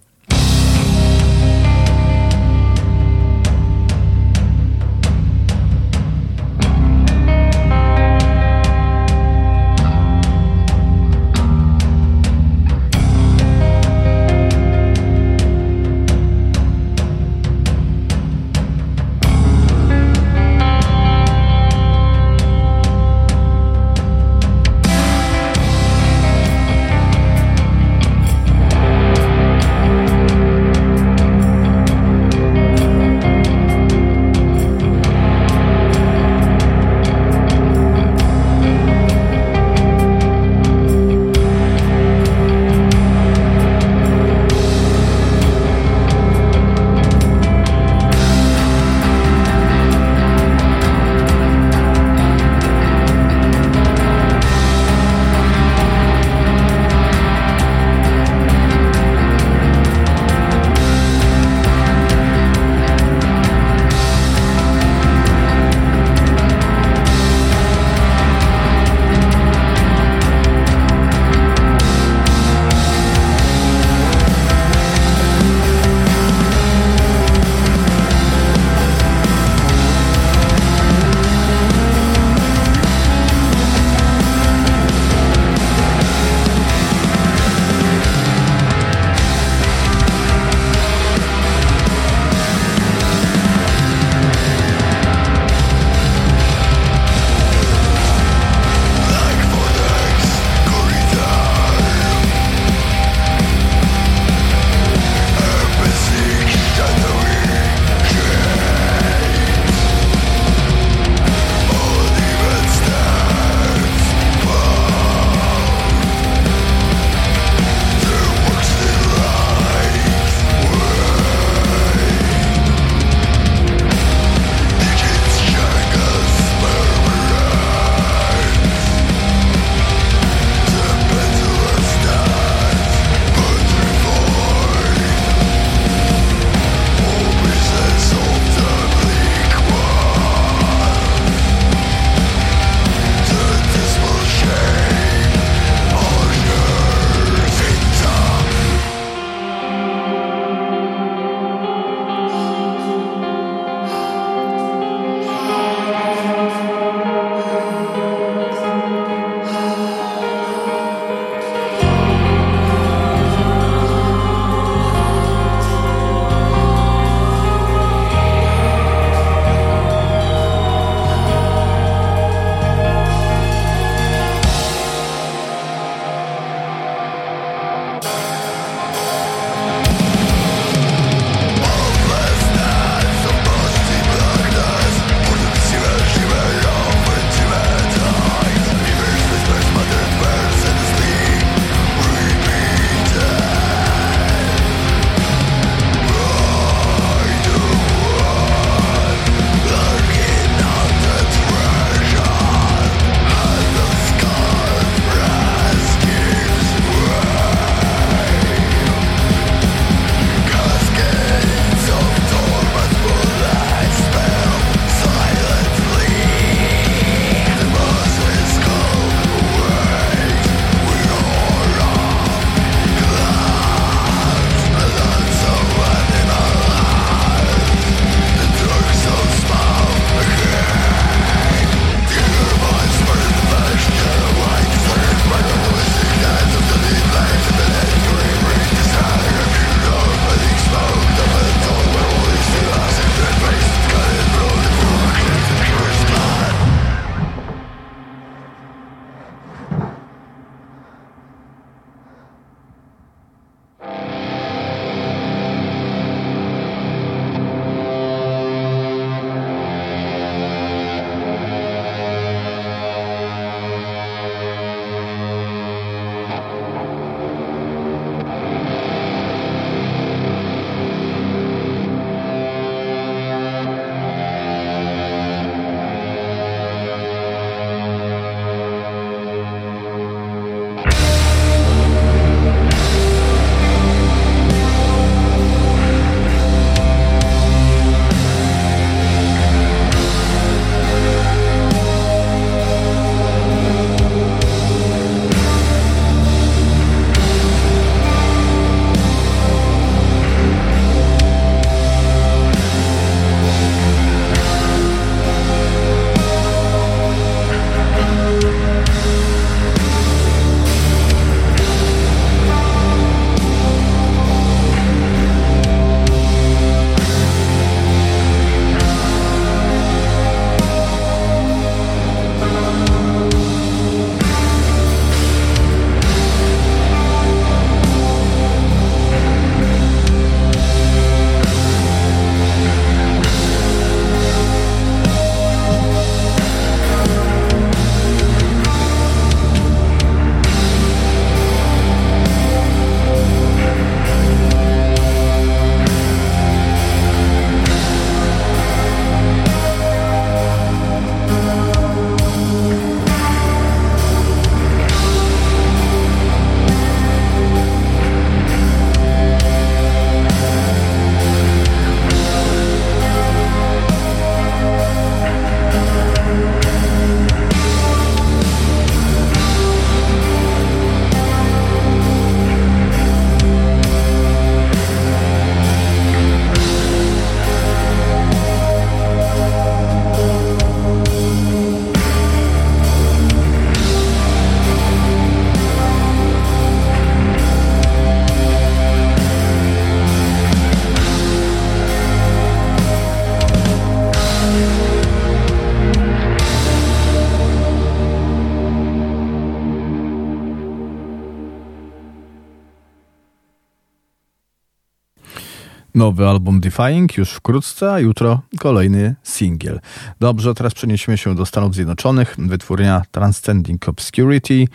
Nowy album Defying już wkrótce, a jutro kolejny singiel. Dobrze, teraz przeniesiemy się do Stanów Zjednoczonych. Wytwórnia Transcending Obscurity yy,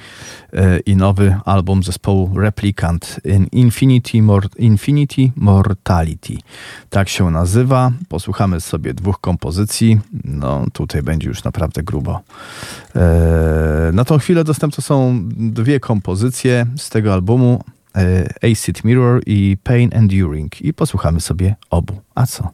i nowy album zespołu Replicant in Infinity, Mor Infinity Mortality. Tak się nazywa. Posłuchamy sobie dwóch kompozycji. No, tutaj będzie już naprawdę grubo. Yy, na tą chwilę dostępne są dwie kompozycje z tego albumu. E, Acid Mirror i Pain Enduring i posłuchamy sobie obu. A co?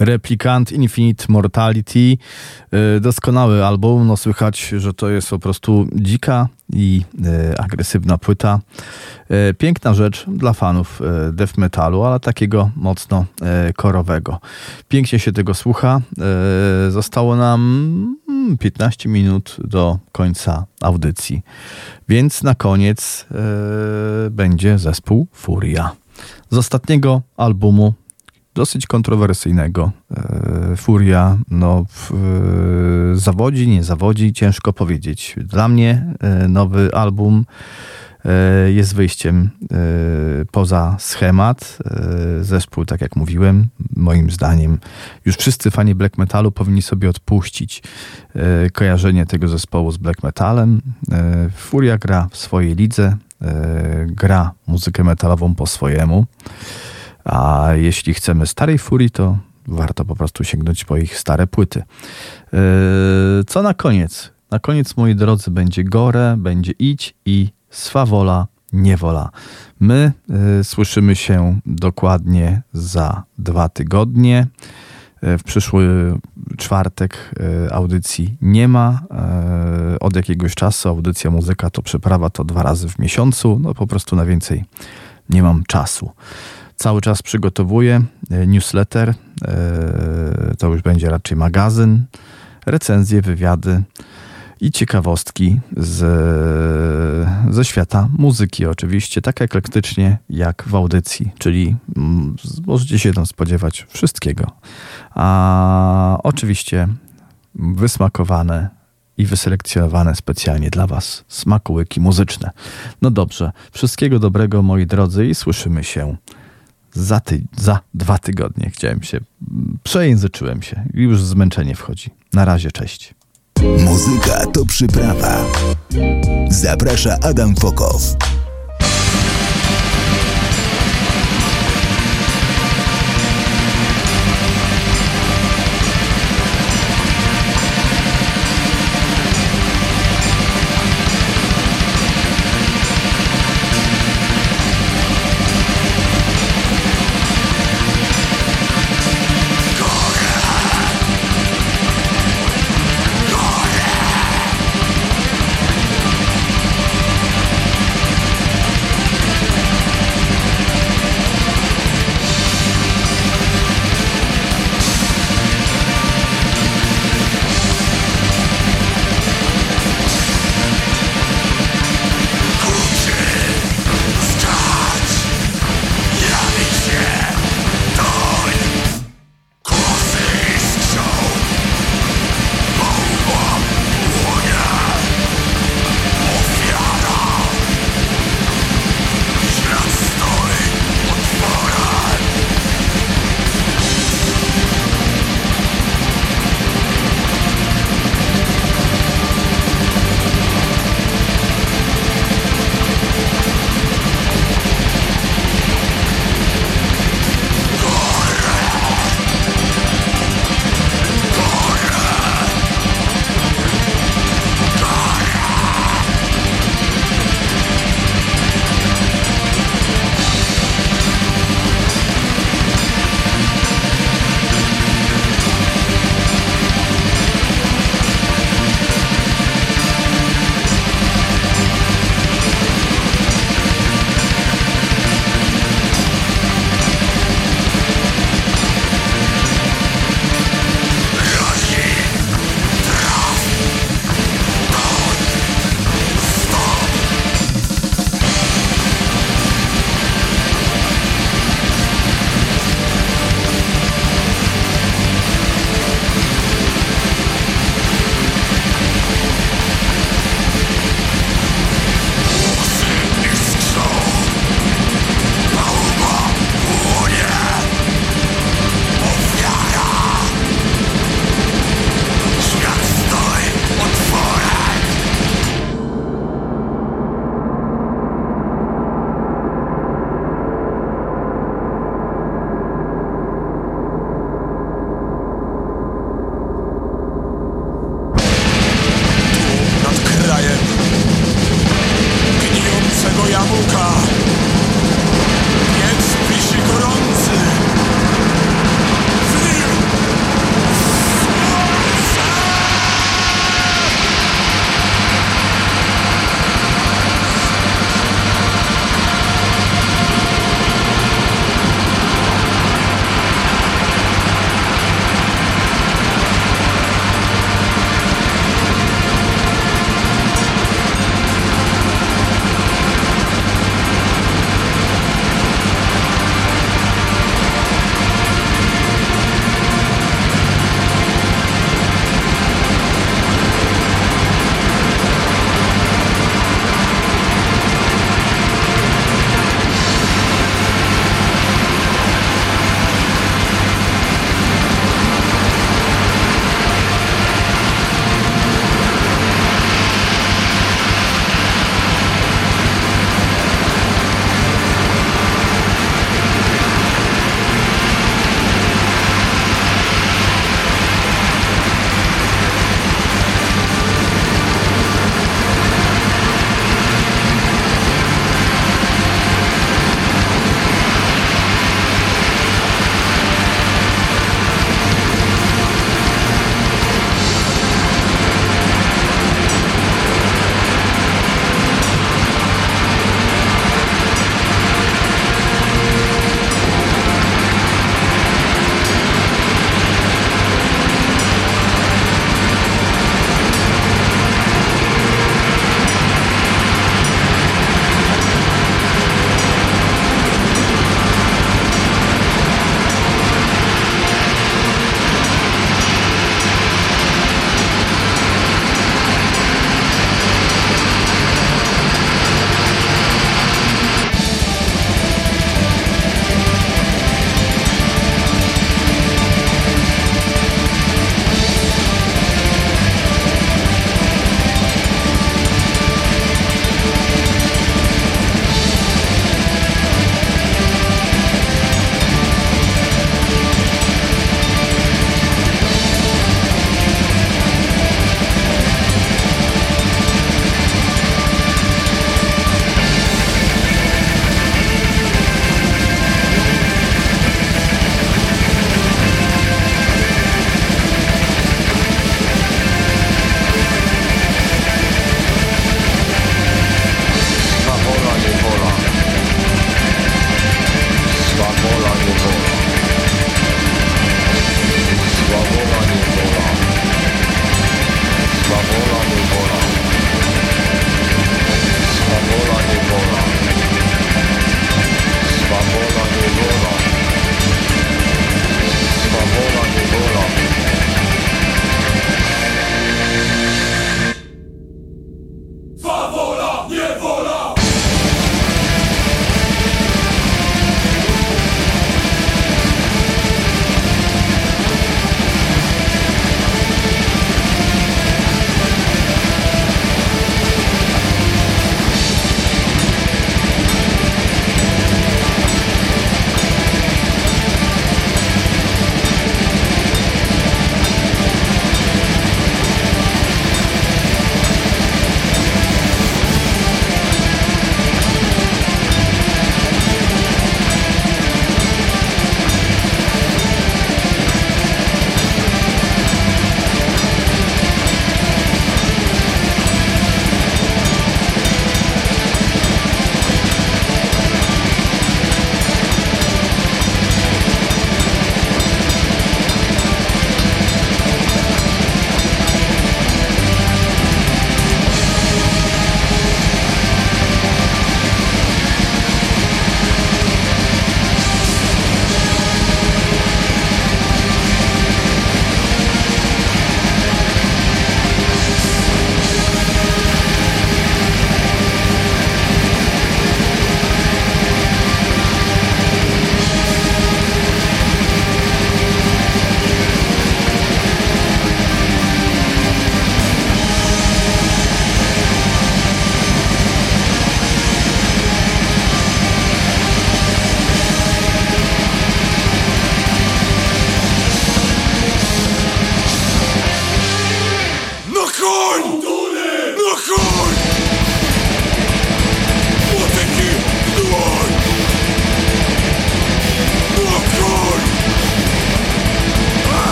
Replicant Infinite Mortality. Y, doskonały album, no słychać, że to jest po prostu dzika i y, agresywna płyta. Y, piękna rzecz dla fanów death metalu, ale takiego mocno korowego. Pięknie się tego słucha. Zostało nam 15 mm, minut do końca audycji. Więc na koniec będzie zespół Furia. Z ostatniego albumu dosyć kontrowersyjnego. E, Furia no, e, zawodzi, nie zawodzi, ciężko powiedzieć. Dla mnie e, nowy album jest wyjściem poza schemat. Zespół, tak jak mówiłem, moim zdaniem, już wszyscy fani black metalu powinni sobie odpuścić kojarzenie tego zespołu z black metalem. Furia gra w swojej lidze, gra muzykę metalową po swojemu. A jeśli chcemy starej furii, to warto po prostu sięgnąć po ich stare płyty. Yy, co na koniec? Na koniec, moi drodzy, będzie Gore, będzie Idź i Swawola Niewola. My y, słyszymy się dokładnie za dwa tygodnie. Y, w przyszły czwartek audycji nie ma. Od jakiegoś czasu audycja muzyka to przeprawa to dwa razy w miesiącu. No po prostu na więcej nie mam czasu cały czas przygotowuję e, newsletter. E, to już będzie raczej magazyn, recenzje, wywiady i ciekawostki z, ze świata muzyki, oczywiście, tak eklektycznie jak w audycji, czyli mm, możecie się tam spodziewać wszystkiego. A oczywiście wysmakowane i wyselekcjonowane specjalnie dla Was smakołyki muzyczne. No dobrze, wszystkiego dobrego moi drodzy i słyszymy się za, ty, za dwa tygodnie chciałem się, przejęzyczyłem się. Już zmęczenie wchodzi. Na razie, cześć. Muzyka to przyprawa. Zaprasza Adam Fokow.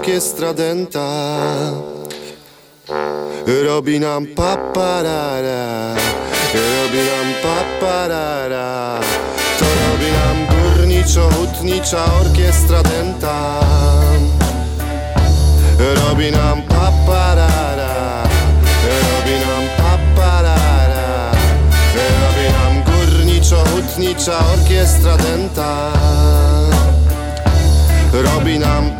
Orkiestra denta Robi nam paparara. Robi nam paparara. To robi nam górniczo-hutnicza orkiestra denta Robi nam paparara. Robi nam paparara. Robi nam górniczo-hutnicza orkiestra denta Robi nam